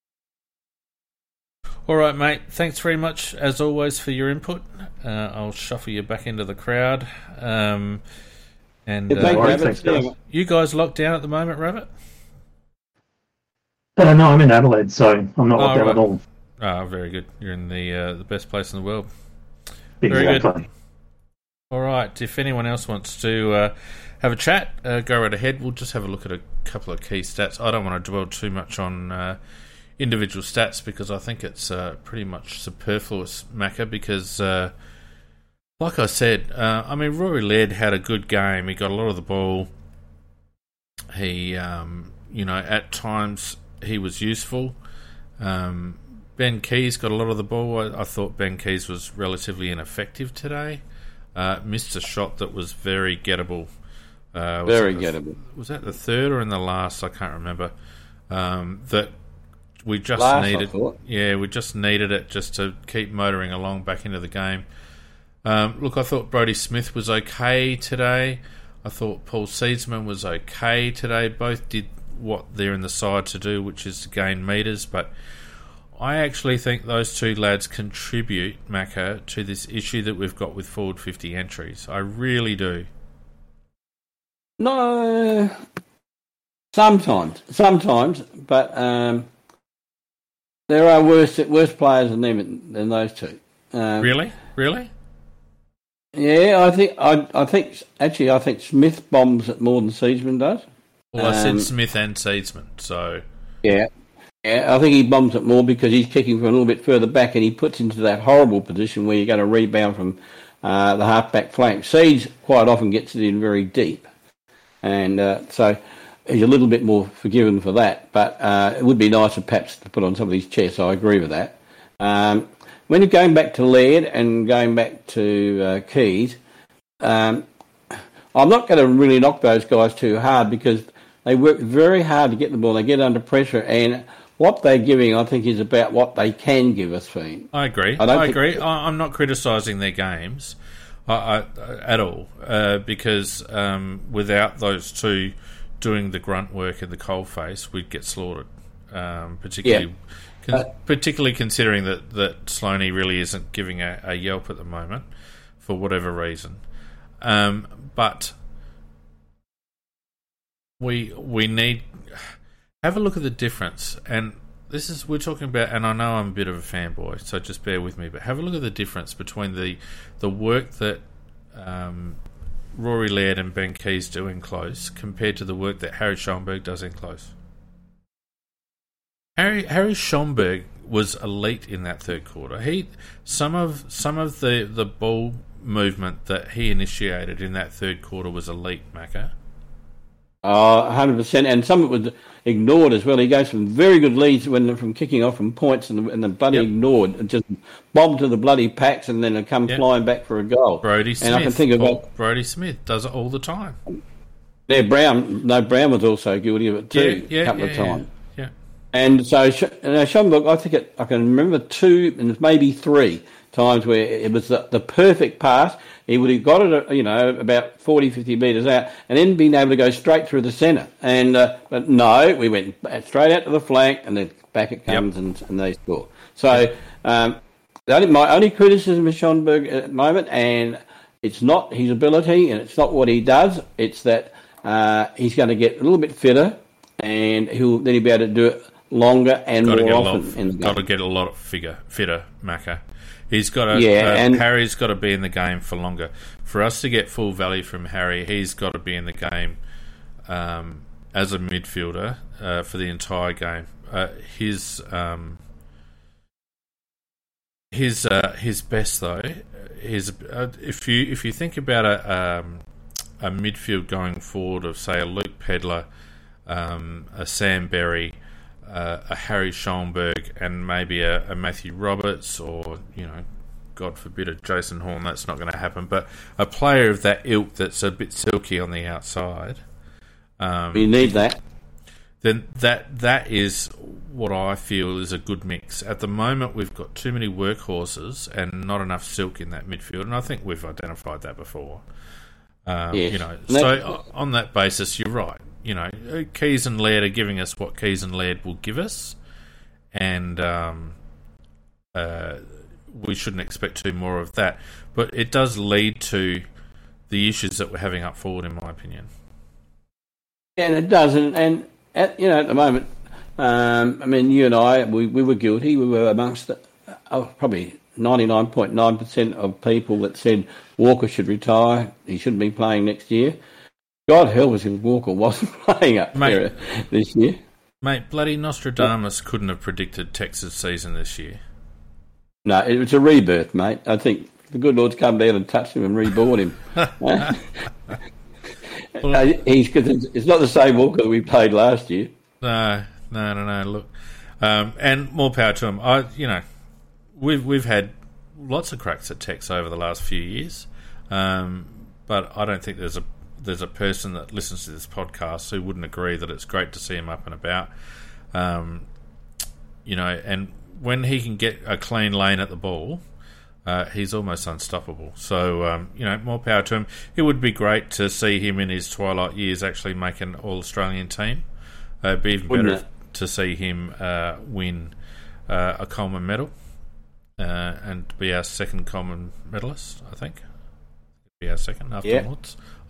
All right, mate. Thanks very much as always for your input. Uh, I'll shuffle you back into the crowd. Um, and Yeah, thank uh, Alright, Rabbit. thanks, guys. You guys locked down at the moment, Rabbit? Uh, no, I'm in Adelaide, so I'm not Oh, locked down right. at all. Ah, very good. You're in the uh, the best place in the world. Very good. Exactly. All right. If anyone else wants to uh, have a chat, uh, go right ahead. We'll just have a look at a couple of key stats. I don't want to dwell too much on uh, individual stats because I think it's uh, pretty much superfluous, Macca, because. Uh, like I said, uh, I mean, Rory Laird had a good game. He got a lot of the ball. He, um, you know, at times he was useful. Um, ben Keays got a lot of the ball. I, I thought Ben Keays was relatively ineffective today. Uh, missed a shot that was very gettable. Uh, was Very the- gettable. Was that the third or in the last? I can't remember. Um, that we just Last, needed. Yeah, we just needed it just to keep motoring along back into the game. Um, look, I thought Brodie Smith was okay today. I thought Paul Seedsman was okay today. Both did what they're in the side to do, which is to gain meters. But I actually think those two lads contribute, Macca, to this issue that we've got with forward 50 entries. I really do. No, sometimes, sometimes, but um, there are worse worse players than them than those two. Um, Really? Really? Yeah, I think I, I think actually I think Smith bombs it more than Seedsman does. Well, I said Um, Smith and Seedsman, so Yeah, yeah, I think he bombs it more because he's kicking from a little bit further back, and he puts into that horrible position where you're going to rebound from uh, the half-back flank. Seeds quite often gets it in very deep, and uh, so he's a little bit more forgiven for that. But uh, it would be nicer perhaps to put on some of these chests. I agree with that. Um, when you're going back to Laird and going back to uh, Keays, um, I'm not going to really knock those guys too hard because they work very hard to get the ball. They get under pressure, and what they're giving, I think, is about what they can give us. Fiend. I agree. I I, agree. I, I'm not criticising their games I, I, at all uh, because um, without those two doing the grunt work in the coal face, we'd get slaughtered. Um, particularly, con- Uh, particularly considering that that Sloaney really isn't giving a, a yelp at the moment for whatever reason. Um, but we we need have a look at the difference and this is we're talking about and I know I'm a bit of a fanboy so just bear with me but have a look at the difference between the the work that um, Rory Laird and Ben Keays do in close compared to the work that Harry Schoenberg does in close. Harry Harry Schoenberg was elite in that third quarter. He some of some of the the ball movement that he initiated in that third quarter was elite Macca Uh, 100%. And some of it was ignored as well. He goes from very good leads when from kicking off from points and, and then bloody Yep. ignored. And just bombed to the bloody packs and then come Yep. flying back for a goal. Brodie Smith And I can think of Paul- Brodie Smith does it all the time Yeah, Brown. No, Brown was also guilty of it too, yeah, a couple yeah, of times. yeah. And so, uh, Schoenberg, I think it, I can remember two and maybe three times where it was the, the perfect pass. He would have got it, you know, about 40, 50 metres out, and then been able to go straight through the centre. And uh, but no, we went straight out to the flank, and then back it comes, yep. and, and they score. So um, my only criticism of Schoenberg at the moment, and it's not his ability, and it's not what he does. It's that uh, he's going to get a little bit fitter, and he'll then he'll be able to do it longer and got more often. Lot, in the game. Got to get a lot of figure fitter, Macca. He's got to. Yeah, uh, and Harry's got to be in the game for longer. For us to get full value from Harry, he's got to be in the game um, as a midfielder uh, for the entire game. Uh, his um, his uh, his best though is uh, if you if you think about a um, a midfield going forward of say a Luke Pedlar, um, a Sam Berry, uh, a Harry Schoenberg, and maybe a, a, Matthew Roberts, or you know, God forbid, a Jason Horne. That's not going to happen. But a player of that ilk that's a bit silky on the outside. Um, you need that. Then that that is what I feel is a good mix. At the moment, we've got too many workhorses and not enough silk in that midfield, and I think we've identified that before. Um, yes. You know, so on that basis, you're right you know, Keays and Laird are giving us what Keays and Laird will give us, and um, uh, we shouldn't expect too more of that. But it does lead to the issues that we're having up forward, in my opinion. And it does, and, and at, you know, at the moment, um, I mean, you and I, we, we were guilty. We were amongst the, uh, probably 99.9% of people that said Walker should retire. He shouldn't be playing next year. God help us if Walker wasn't [LAUGHS] playing up Mate, there this year. Mate, bloody Nostradamus couldn't have predicted Texas' season this year. No, it was a rebirth, mate. I think the good Lord's come down and touched him and reborn him. well, [LAUGHS] [LAUGHS] uh, he's, it's not the same Walker that we played last year. No, no, no, no. Look, um, and more power to him. I, you know, we've we've had lots of cracks at Tex over the last few years, um, but I don't think there's a there's a person that listens to this podcast who wouldn't agree that it's great to see him up and about. Um, you know, and when he can get a clean lane at the ball, uh, he's almost unstoppable. So, um, you know, more power to him. It would be great to see him in his twilight years actually make an All Australian team. Uh, it'd be even Wouldn't better it? to see him uh, win uh, a Coleman medal uh, and be our second Coleman medalist, I think. Be our second after yeah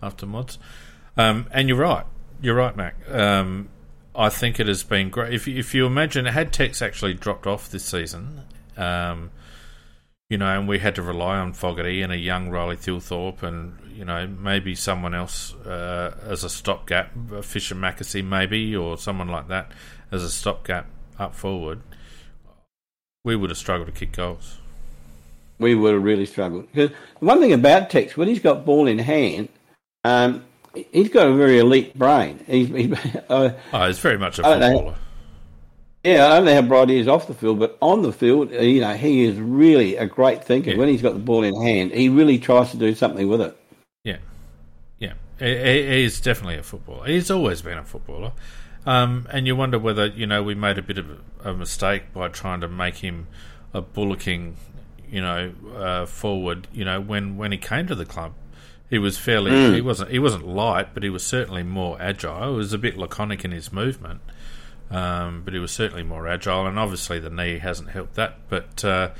after mods. Um, and you're right. You're right, Mac. Um, I think it has been great. If, if you imagine, had Tex actually dropped off this season, um, you know, and we had to rely on Fogarty and a young Riley Thilthorpe and, you know, maybe someone else uh, as a stopgap, Fischer McAsey maybe, or someone like that as a stopgap up forward, we would have struggled to kick goals. We would have really struggled. Because one thing about Tex, when he's got ball in hand, um, he's got a very elite brain. He's, he, [LAUGHS] uh, oh, he's very much a footballer. Yeah, I don't know how bright he is off the field, but on the field, you know, he is really a great thinker. Yeah. When he's got the ball in hand, he really tries to do something with it. Yeah, yeah, he, he's definitely a footballer. He's always been a footballer, um, and you wonder whether you know we made a bit of a mistake by trying to make him a bullocking, you know, uh, forward. You know, when when he came to the club, he was fairly. Mm. He wasn't. He wasn't light, but he was certainly more agile. He was a bit laconic in his movement, um, but he was certainly more agile. And obviously, the knee hasn't helped that. But uh,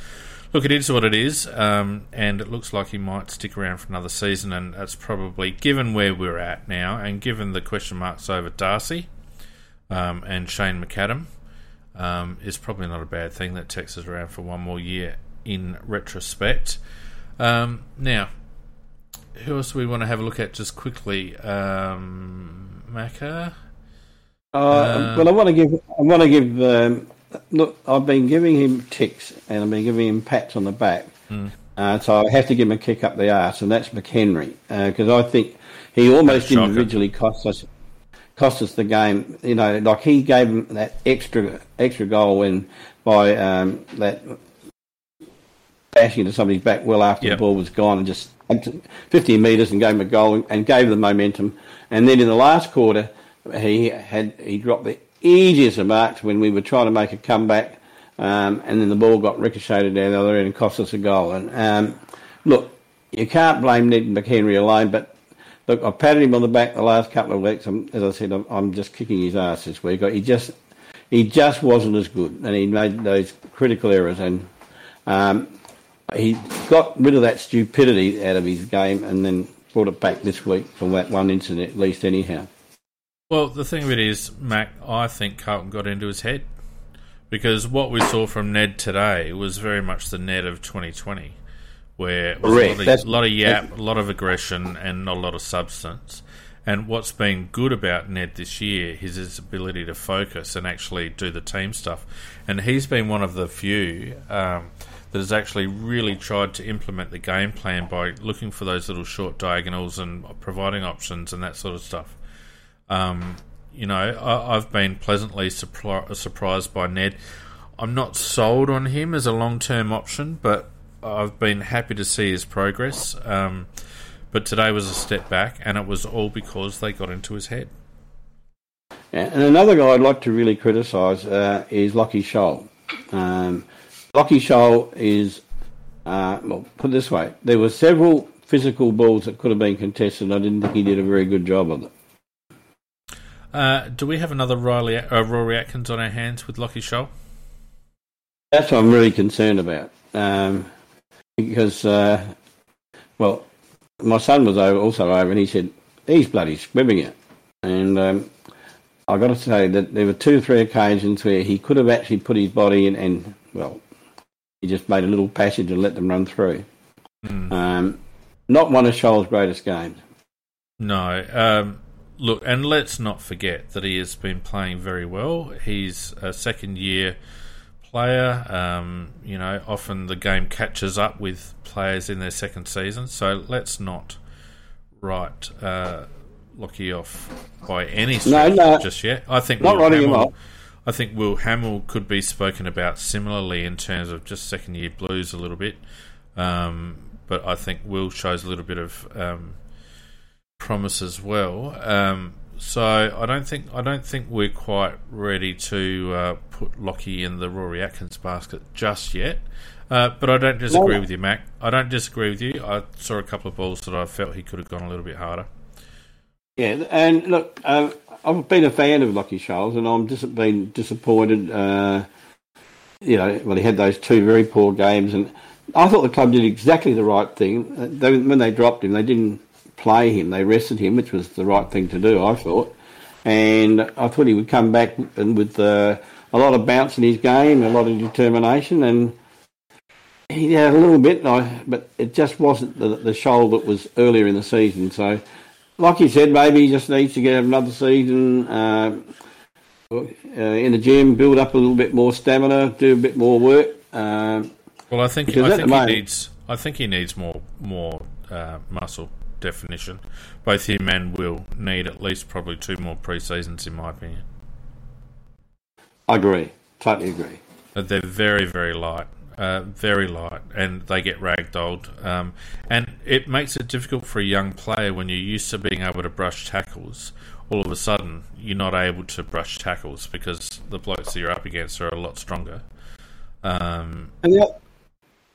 look, it is what it is, um, and it looks like he might stick around for another season. And that's probably given where we're at now, and given the question marks over Darcy um, and Shane McAdam, um, is probably not a bad thing that Tex is around for one more year. In retrospect, um, now who else do we want to have a look at just quickly? Um, Macca. Uh, uh, well, I want to give. I want to give. Um, look, I've been giving him ticks and I've been giving him pats on the back. Mm. Uh, so I have to give him a kick up the arse, and that's McHenry because uh, I think he almost individually cost us cost us the game. You know, like he gave him that extra extra goal when by um, that bashing into somebody's back well after yep. the ball was gone and just 50 metres and gave him a goal and gave them momentum. And then in the last quarter, he had he dropped the easiest of marks when we were trying to make a comeback um, and then the ball got ricocheted down the other end and cost us a goal. And um, look, you can't blame Ned McHenry alone, but look, I've patted him on the back the last couple of weeks. I'm, as I said, I'm, I'm, just kicking his ass this week. He just he just wasn't as good, and he made those critical errors, and um, he got rid of that stupidity out of his game, and then brought it back this week from that one incident, at least, anyhow. Well, the thing of it is, Mac, I think Carlton got into his head because what we saw from Ned today was very much the Ned of 2020, where a lot, of, a lot of yap, a lot of aggression, and not a lot of substance. And what's been good about Ned this year is his ability to focus and actually do the team stuff. And he's been one of the few um, that has actually really tried to implement the game plan by looking for those little short diagonals and providing options and that sort of stuff. Um, you know, I, have been pleasantly surpri- surprised by Ned. I'm not sold on him as a long term option, but I've been happy to see his progress. Um, but today was a step back, and it was all because they got into his head. And another guy I'd like to really criticise uh, is Lachie Sholl. Um, Lachie Sholl is, uh, well, put it this way, there were several physical balls that could have been contested. And I didn't think he did a very good job of it. Uh, do we have another Riley, uh, Rory Atkins on our hands with Lachie Sholl? That's what I'm really concerned about. Um, because, uh, well, my son was over, also over, and he said he's bloody swimming it. And um, I got to say that there were two or three occasions where he could have actually put his body in, and well, he just made a little passage and let them run through. Mm. Um, not one of Sholl's greatest games. No. Um, look, and let's not forget that he has been playing very well. He's a second year player. Um, you know, often the game catches up with players in their second season. So let's not write uh, Lachie off by any stretch no, no, just yet. I think not Will writing Hamill, him off. I think Will Hamill could be spoken about similarly in terms of just second year blues a little bit. Um, but I think Will shows a little bit of um, promise as well. Um, so I don't think I don't think we're quite ready to uh, put Lachie in the Rory Atkins basket just yet. Uh, but I don't disagree no. with you, Mac. I don't disagree with you. I saw a couple of balls that I felt he could have gone a little bit harder. Yeah, and look, uh, I've been a fan of Lachie Sholl, and I'm just been disappointed. Uh, you know, well, he had those two very poor games, and I thought the club did exactly the right thing. Uh, they, when they dropped him, they didn't play him. They rested him, which was the right thing to do, I thought. And I thought he would come back and with uh, a lot of bounce in his game, a lot of determination, and he had a little bit, but it just wasn't the, the Sholl that was earlier in the season. So, like you said, maybe he just needs to get another season uh, uh, in the gym, build up a little bit more stamina, do a bit more work. Uh, well, I think I think he needs I think he needs more more uh, muscle definition. Both him and Will need at least probably two more pre-seasons, in my opinion. I agree. Totally agree. But they're very, very light. Uh, very light, and they get ragdolled. Um, and it makes it difficult for a young player when you're used to being able to brush tackles. All of a sudden, you're not able to brush tackles because the blokes that you're up against are a lot stronger. Um, and the,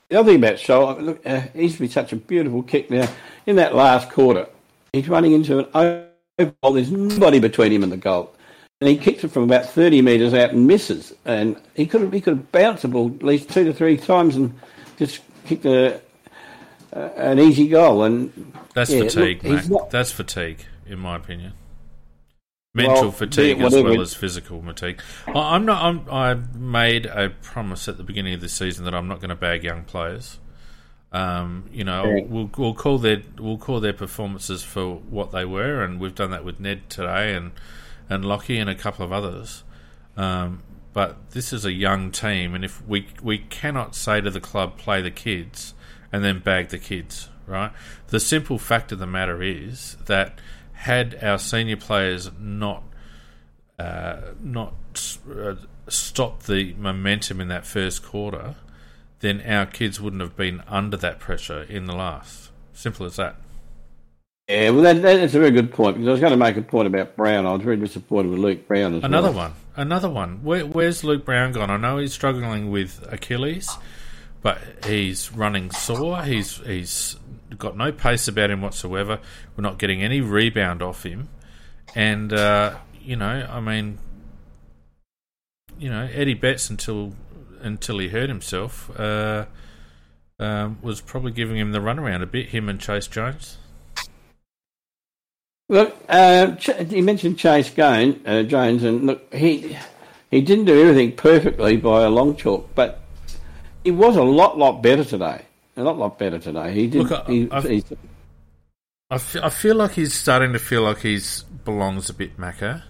the other thing about Sholl, look, uh, he used to be such a beautiful kick now in that last quarter, he's running into an open goal. There's nobody between him and the goal. And he kicks it from about 30 metres out and misses. And he could have, he could have bounced the ball at least two to three times and just kicked a, uh, an easy goal. And That's yeah, fatigue, look, That's fatigue, in my opinion. Mental well, fatigue as well as physical fatigue. I'm not. I'm, I made a promise at the beginning of the season that I'm not going to bag young players. Um, you know, we'll, we'll call their we'll call their performances for what they were, and we've done that with Ned today, and and Lachie and a couple of others. Um, but this is a young team, and if we we cannot say to the club play the kids and then bag the kids, right? The simple fact of the matter is that had our senior players not uh, not uh, stopped the momentum in that first quarter, then our kids wouldn't have been under that pressure in the last. Simple as that. Yeah, well, that, that's a very good point because I was going to make a point about Brown. I was very disappointed with Luke Brown as Another well. one. Another one. Where, where's Luke Brown gone? I know he's struggling with Achilles, but he's running sore. He's he's got no pace about him whatsoever. We're not getting any rebound off him, and uh, you know, I mean, you know, Eddie Betts until until he hurt himself uh, um, was probably giving him the runaround a bit. Him and Chayce Jones. Look, uh, you mentioned Chayce Gain, uh, Jones, and look, he he didn't do everything perfectly by a long chalk, but he was a lot, lot better today. A lot, lot better today. He did. Look, I- he, he's, I fe- I feel like he's starting to feel like he's belongs a bit Macca,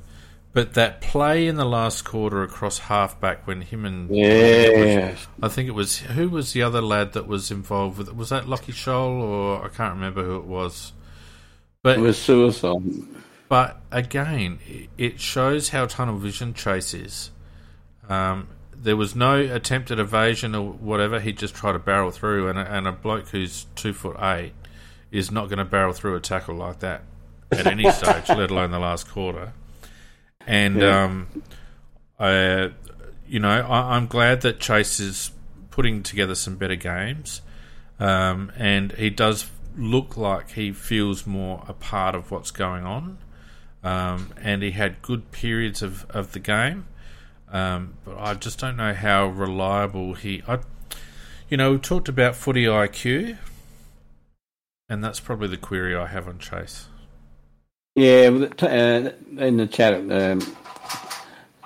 but that play in the last quarter across halfback when him and yeah, I think it was who was the other lad that was involved with was that Lachie Sholl or I can't remember who it was, but it was suicide. but again it shows how tunnel vision Chayce is. Um, there was no attempt at evasion or whatever. He just tried to barrel through, and a, and a bloke who's two foot eight is not going to barrel through a tackle like that at any [LAUGHS] stage, let alone the last quarter. And Yeah. um, I, you know, I, I'm glad that Chayce is putting together some better games, um, and he does look like he feels more a part of what's going on. Um, and he had good periods of, of the game, um, but I just don't know how reliable he. I, you know, we talked about footy IQ, and that's probably the query I have on Chayce. Yeah, uh, in the chat, um,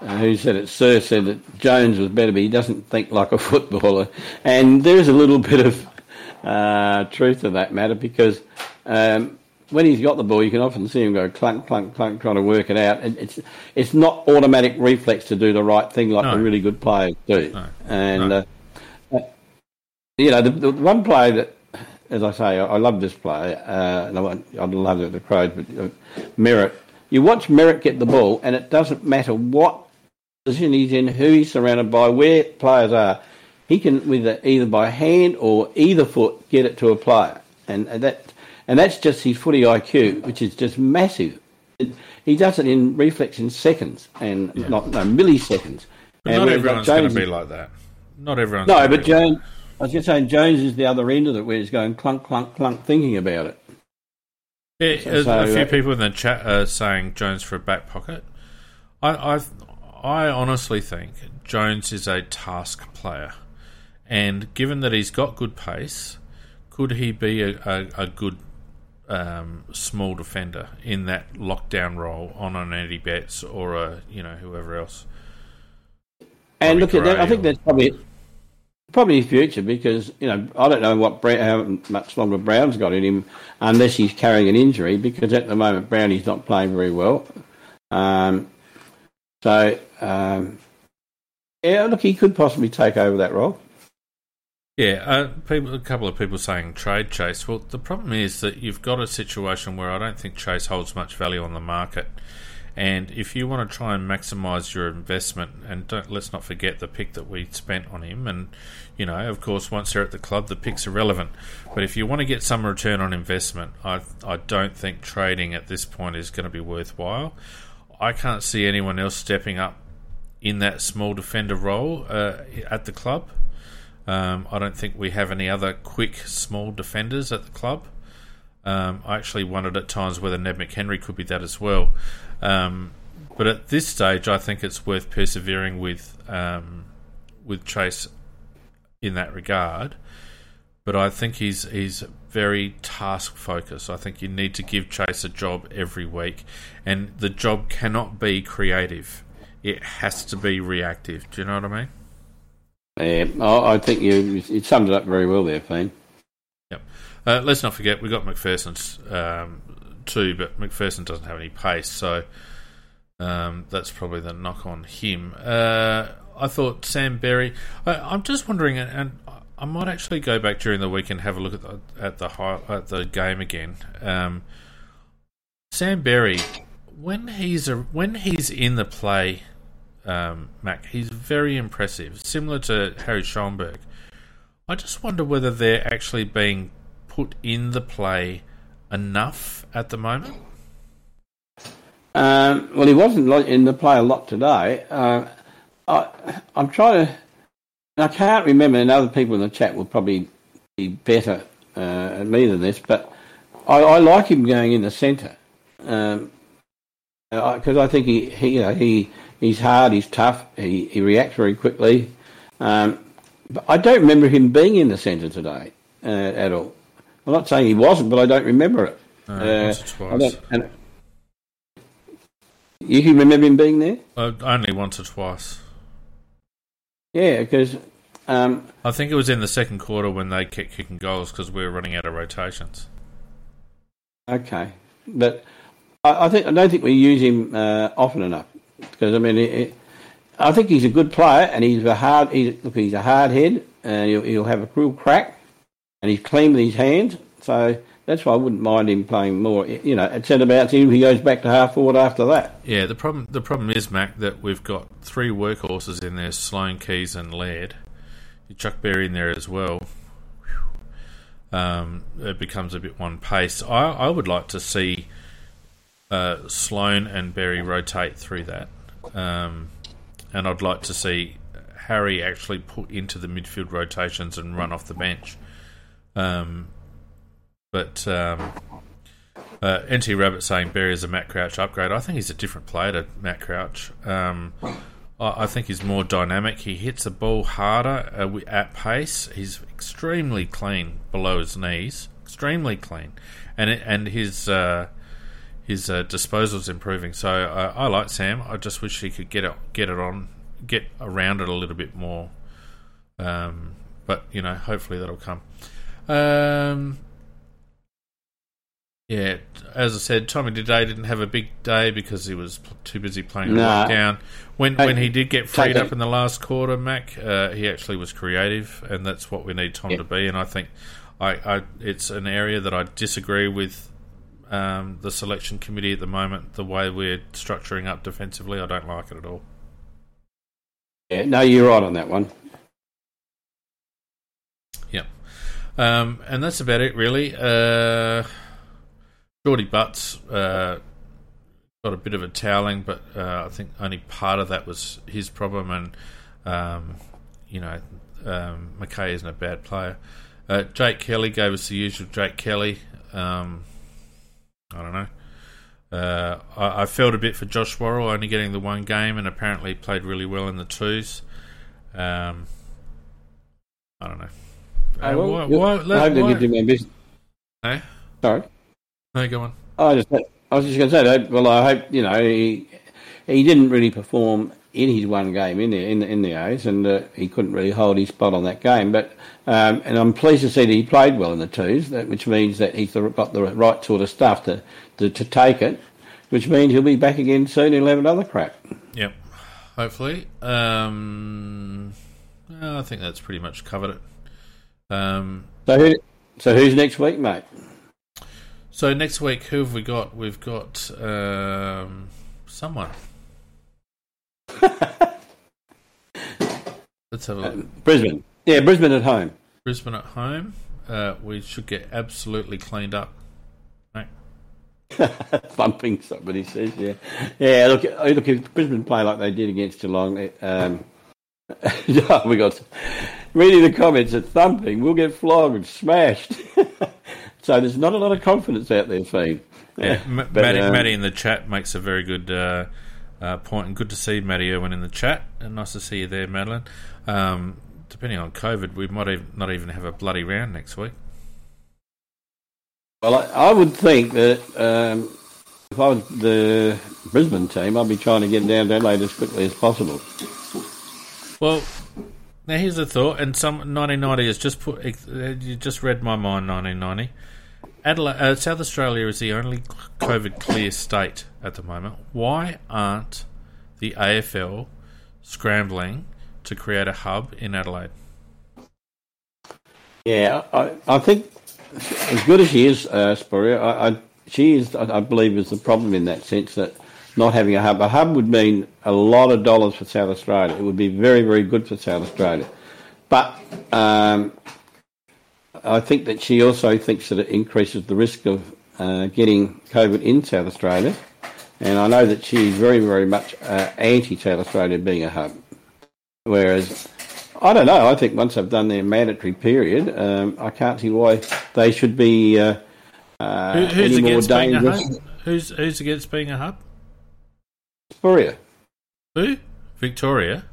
uh, who said it? Sir said that Jones was better, but he doesn't think like a footballer. And there is a little bit of uh, truth to that matter because um, when he's got the ball, you can often see him go clunk, clunk, clunk, trying to work it out. And it's it's not automatic reflex to do the right thing like No. the really good players do. No. And No. Uh, uh, you know, the, the one player that as I say, I, I love this player, uh, and I, want- I love it, the Crows, but uh, Merrett. You watch Merrett get the ball, and it doesn't matter what position he's in, who he's surrounded by, where players are. He can, with either by hand or either foot, get it to a player, and, and that, and that's just his footy IQ, which is just massive. It, he does it in reflex in seconds, and not no milliseconds. But And not like, everyone's going to be like that. Not everyone's. no, but be like Jones, I was just saying, Jones is the other end of it, where he's going clunk, clunk, clunk, thinking about it. Yeah, So- a, a few uh, people in the chat are saying Jones for a back pocket. I, I, I honestly think Jones is a task player, and given that he's got good pace, could he be a, a, a good um, small defender in that lockdown role on an Eddie Betts or a you know whoever else? And look at that. I think or- that's probably probably his future because you know I don't know what Brown, how much longer Brown's got in him unless he's carrying an injury because at the moment Brownie's not playing very well. Um, so um, yeah, look, he could possibly take over that role. Yeah, uh, people, a couple of people saying trade Chayce. Well, the problem is that you've got a situation where I don't think Chayce holds much value on the market. And if you want to try and maximise your investment, and don't let's not forget the pick that we spent on him, and you know, of course, once they're at the club, the picks are relevant. But if you want to get some return on investment, I I don't think trading at this point is going to be worthwhile. I can't see anyone else stepping up in that small defender role uh, at the club. Um, I don't think we have any other quick, small defenders at the club. Um, I actually wondered at times whether Ned McHenry could be that as well. Um, but at this stage, I think it's worth persevering with um, with Chayce in that regard. But I think he's he's very task focused. I think you need to give Chayce a job every week, and the job cannot be creative. It has to be reactive. Do you know what I mean? Yeah, I, think you you summed it up very well there, Fiend. Yep. Uh, let's not forget we've got McPherson's um, too, but McPherson doesn't have any pace, so um, that's probably the knock on him. Uh, I thought Sam Berry. I, I'm just wondering, and, I might actually go back during the week and have a look at the at the at the game again. Um, Sam Berry, when he's a, when he's in the play, um, Mac, he's very impressive, similar to Harry Schoenberg. I just wonder whether they're actually being put in the play enough at the moment? Um, well, he wasn't in the play a lot today. Uh, I, I'm trying to. I can't remember, and other people in the chat will probably be better uh, at me than this, but I, I like him going in the centre because um, I think he, he, you know, he he's hard, he's tough, he, he reacts very quickly. Um, but I don't remember him being in the centre today uh, at all. I'm not saying he wasn't, but I don't remember it. Uh, once or twice. You can remember him being there? Uh, only once or twice. Yeah, because um, I think it was in the second quarter when they kept kicking goals because we were running out of rotations. Okay, but I, I think I don't think we use him uh, often enough because I mean, it, it, I think he's a good player and he's a hard. He's, look, he's a hard head and he'll, he'll have a real crack and he's clean with his hands. So that's why I wouldn't mind him playing more. You know, at centre bounce, he goes back to half forward after that. Yeah, the problem the problem is Mac that we've got three workhorses in there: Sloane, Keays, and Laird. You chuck Berry in there as well. Um, it becomes a bit one pace. I, I would like to see uh, Sloane and Berry rotate through that, um, and I'd like to see Harry actually put into the midfield rotations and run off the bench. Um, but um, uh, NT Rabbit saying Berry is a Matt Crouch upgrade. I think he's a different player to Matt Crouch. Um, I, I think he's more dynamic. He hits the ball harder uh, at pace. He's extremely clean below his knees, extremely clean, and it, and his uh, his uh, disposal's improving. So uh, I like Sam. I just wish he could get it get it on, get around it a little bit more. Um, but you know, hopefully that'll come. Um, yeah, as I said, Tommy today didn't have a big day because he was too busy playing nah. lockdown. When when he did get freed up in the last quarter, Mac, uh, he actually was creative, and that's what we need Tom to be. And I think I, I, it's an area that I disagree with um, the selection committee at the moment. The way we're structuring up defensively, I don't like it at all. Yeah, no, you're right on that one. Yep, um, and that's about it, really. Uh, Geordie Butts uh, got a bit of a toweling, but uh, I think only part of that was his problem. And um, you know, um, McKay isn't a bad player. Uh, Jake Kelly gave us the usual Jake Kelly. Um, I don't know. Uh, I, I, felt a bit for Josh Worrell only getting the one game, and apparently played really well in the twos. Um, I don't know. Uh, well, why, why, I hope they give him ambition. Hey? Sorry. No, go on. I just, I was just going to say that. Well, I hope you know he he didn't really perform in his one game in the in the, in the A's, and uh, he couldn't really hold his spot on that game. But um, and I'm pleased to see that he played well in the twos, that, which means that he's got the right sort of stuff to, to, to take it, which means he'll be back again soon. He'll have another crack. Yep, hopefully. Um, I think that's pretty much covered it. Um, so who, so who's next week, mate? So next week, who have we got? We've got um, someone. [LAUGHS] Let's have a look. Uh, Brisbane. Yeah, Brisbane at home. Brisbane at home. Uh, we should get absolutely cleaned up. Right. [LAUGHS] Thumping, somebody says. Yeah, yeah. Look, look. If Brisbane play like they did against Geelong, um, [LAUGHS] we got reading the comments at thumping. We'll get flogged and smashed. So there's not a lot of confidence out there, Fiend. Yeah, but, Matty, um, Matty in the chat makes a very good uh, uh, point, and good to see Maddie Irwin in the chat. And nice to see you there, Madeline. Um, depending on COVID, we might even, not even have a bloody round next week. Well, I, I would think that um, if I was the Brisbane team, I'd be trying to get down to Adelaide as quickly as possible. Well, now here's a thought, and some 1990 has just put. You just read my mind. 1990. Adelaide, uh, South Australia is the only COVID clear state at the moment. Why aren't the AFL scrambling to create a hub in Adelaide? Yeah, I, I think as good as she is, uh, Spurrier, I, I, she is, I believe, is the problem in that sense that not having a hub. A hub would mean a lot of dollars for South Australia. It would be very, very good for South Australia. But um, I think that she also thinks that it increases the risk of uh, getting COVID in South Australia, and I know that she's very, very much uh, anti South Australia being a hub. Whereas, I don't know. I think once they've done their mandatory period, um, I can't see why they should be uh, uh, Who, who's any more against being a dangerous. Who's who's against being a hub? Spurrier, Who? Victoria.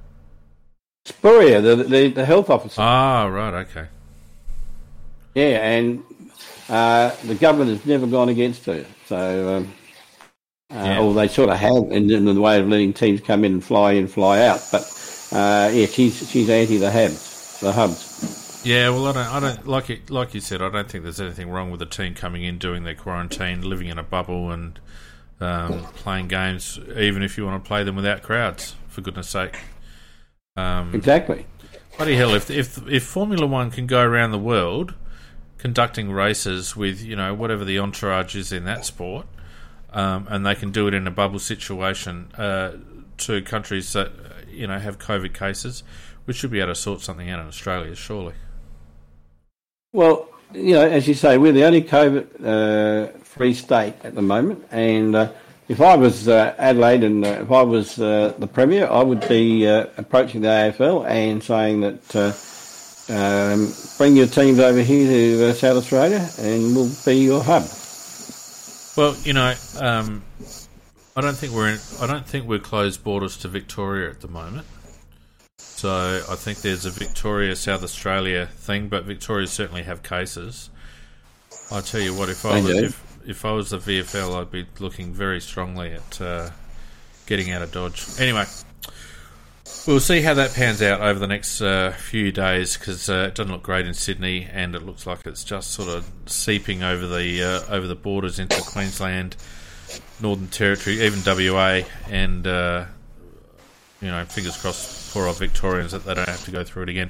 Spurrier, the, the the health officer. Ah, right. Okay. Yeah, and uh, the government has never gone against her. So, um, uh, or they sort of have in, in the way of letting teams come in and fly in, fly out. But uh, yeah, she's she's anti the hubs, the hubs. Yeah, well, I don't, I don't like it. Like you said, I don't think there's anything wrong with a team coming in, doing their quarantine, living in a bubble, and um, playing games, even if you want to play them without crowds. For goodness' sake. Um, Exactly. Bloody hell! If if if Formula One can go around the world conducting races with you know whatever the entourage is in that sport, um, and they can do it in a bubble situation uh, to countries that uh, you know have COVID cases, we should be able to sort something out in Australia, surely. Well, you know, as you say, we're the only COVID-free state at the moment, and uh, if I was uh, Adelaide and uh, if I was uh, the premier, I would be uh, approaching the AFL and saying that uh, um, bring your teams over here to uh, South Australia, and we'll be your hub. Well, you know, um, I don't think we're in, I don't think we're closed borders to Victoria at the moment. So I think there's a Victoria South Australia thing, but Victoria certainly have cases. I tell you what, if I was if, if I was the VFL, I'd be looking very strongly at uh, getting out of Dodge. Anyway, we'll see how that pans out over the next uh, few days because uh, it doesn't look great in Sydney, and it looks like it's just sort of seeping over the uh, over the borders into Queensland, Northern Territory, even WA, and uh, you know, fingers crossed, poor old Victorians that they don't have to go through it again.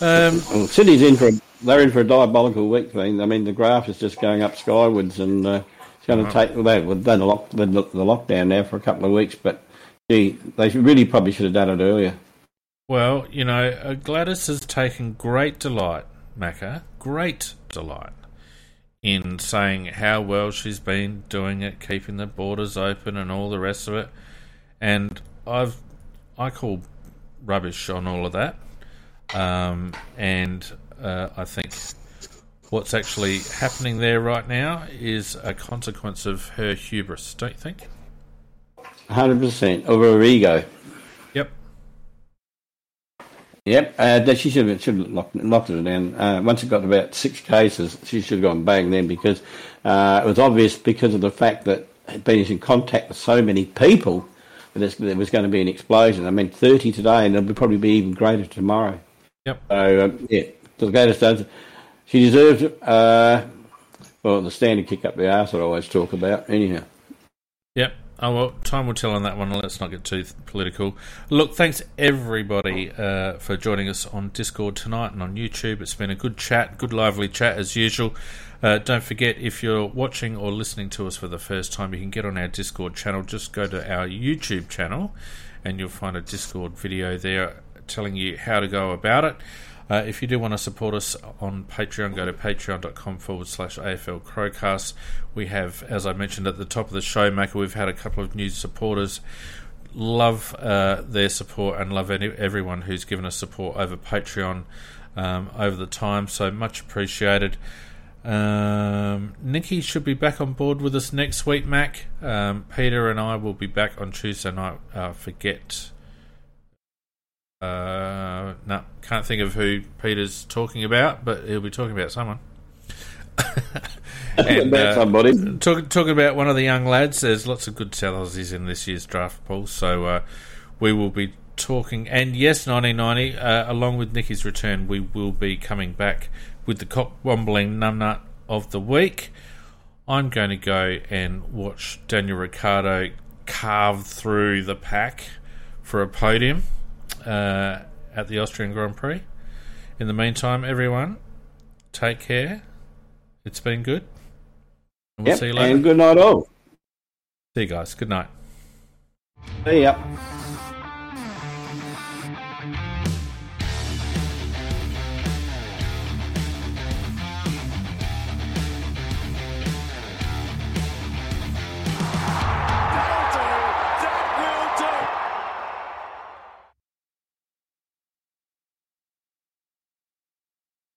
Um, Well, Sydney's in for a, they're in for a diabolical week. Mean, I mean the graph is just going up skywards, and uh, it's going to take. Well, they've done the, lock, the, the lockdown now for a couple of weeks, but gee, they really probably should have done it earlier. Well, you know, uh, Gladys has taken great delight, Macca, great delight in saying how well she's been doing it, keeping the borders open and all the rest of it. And I've, I call rubbish on all of that. Um, and uh, I think what's actually happening there right now is a consequence of her hubris, don't you think? Hundred percent of her ego. Yep. Yep, uh, that she should have, should have locked, locked it down. Uh, once it got to about six cases, she should have gone bang then because uh, it was obvious because of the fact that had been in contact with so many people that it's- there was going to be an explosion. I mean, 30 today, and it'll probably be even greater tomorrow. Yep. So, um, yeah, the Gladys does. She deserved it. Uh, well, the standard kick up the arse that I always talk about. Anyhow. Yep. Oh well, time will tell on that one. Let's not get too political. Look, thanks everybody uh, for joining us on Discord tonight and on YouTube. It's been a good chat, good lively chat as usual. Uh, don't forget, if you're watching or listening to us for the first time, you can get on our Discord channel. Just go to our YouTube channel, and you'll find a Discord video there telling you how to go about it. Uh, if you do want to support us on Patreon, go to patreon.com forward slash AFL Crowcast. We have, as I mentioned at the top of the show, Macca, we've had a couple of new supporters. Love uh, their support and love any, everyone who's given us support over Patreon um, over the time, so much appreciated. Um, Nikki should be back on board with us next week, Mac. Um, Peter and I will be back on Tuesday night. Uh, forget. Uh, no, can't think of who Peter's talking about, but he'll be talking about someone. and, About uh, somebody. Talk, talking about one of the young lads, there's lots of good South Aussies in this year's draft pool, so uh, we will be talking. And yes, 1990, uh, along with Nicky's return, we will be coming back with the cock wombling numbnut of the week. I'm going to go and watch Daniel Ricciardo carve through the pack for a podium uh, at the Austrian Grand Prix. In the meantime, everyone, take care. It's been good. And we'll Yep, see you later. and good night all. See you guys. Good night. See ya.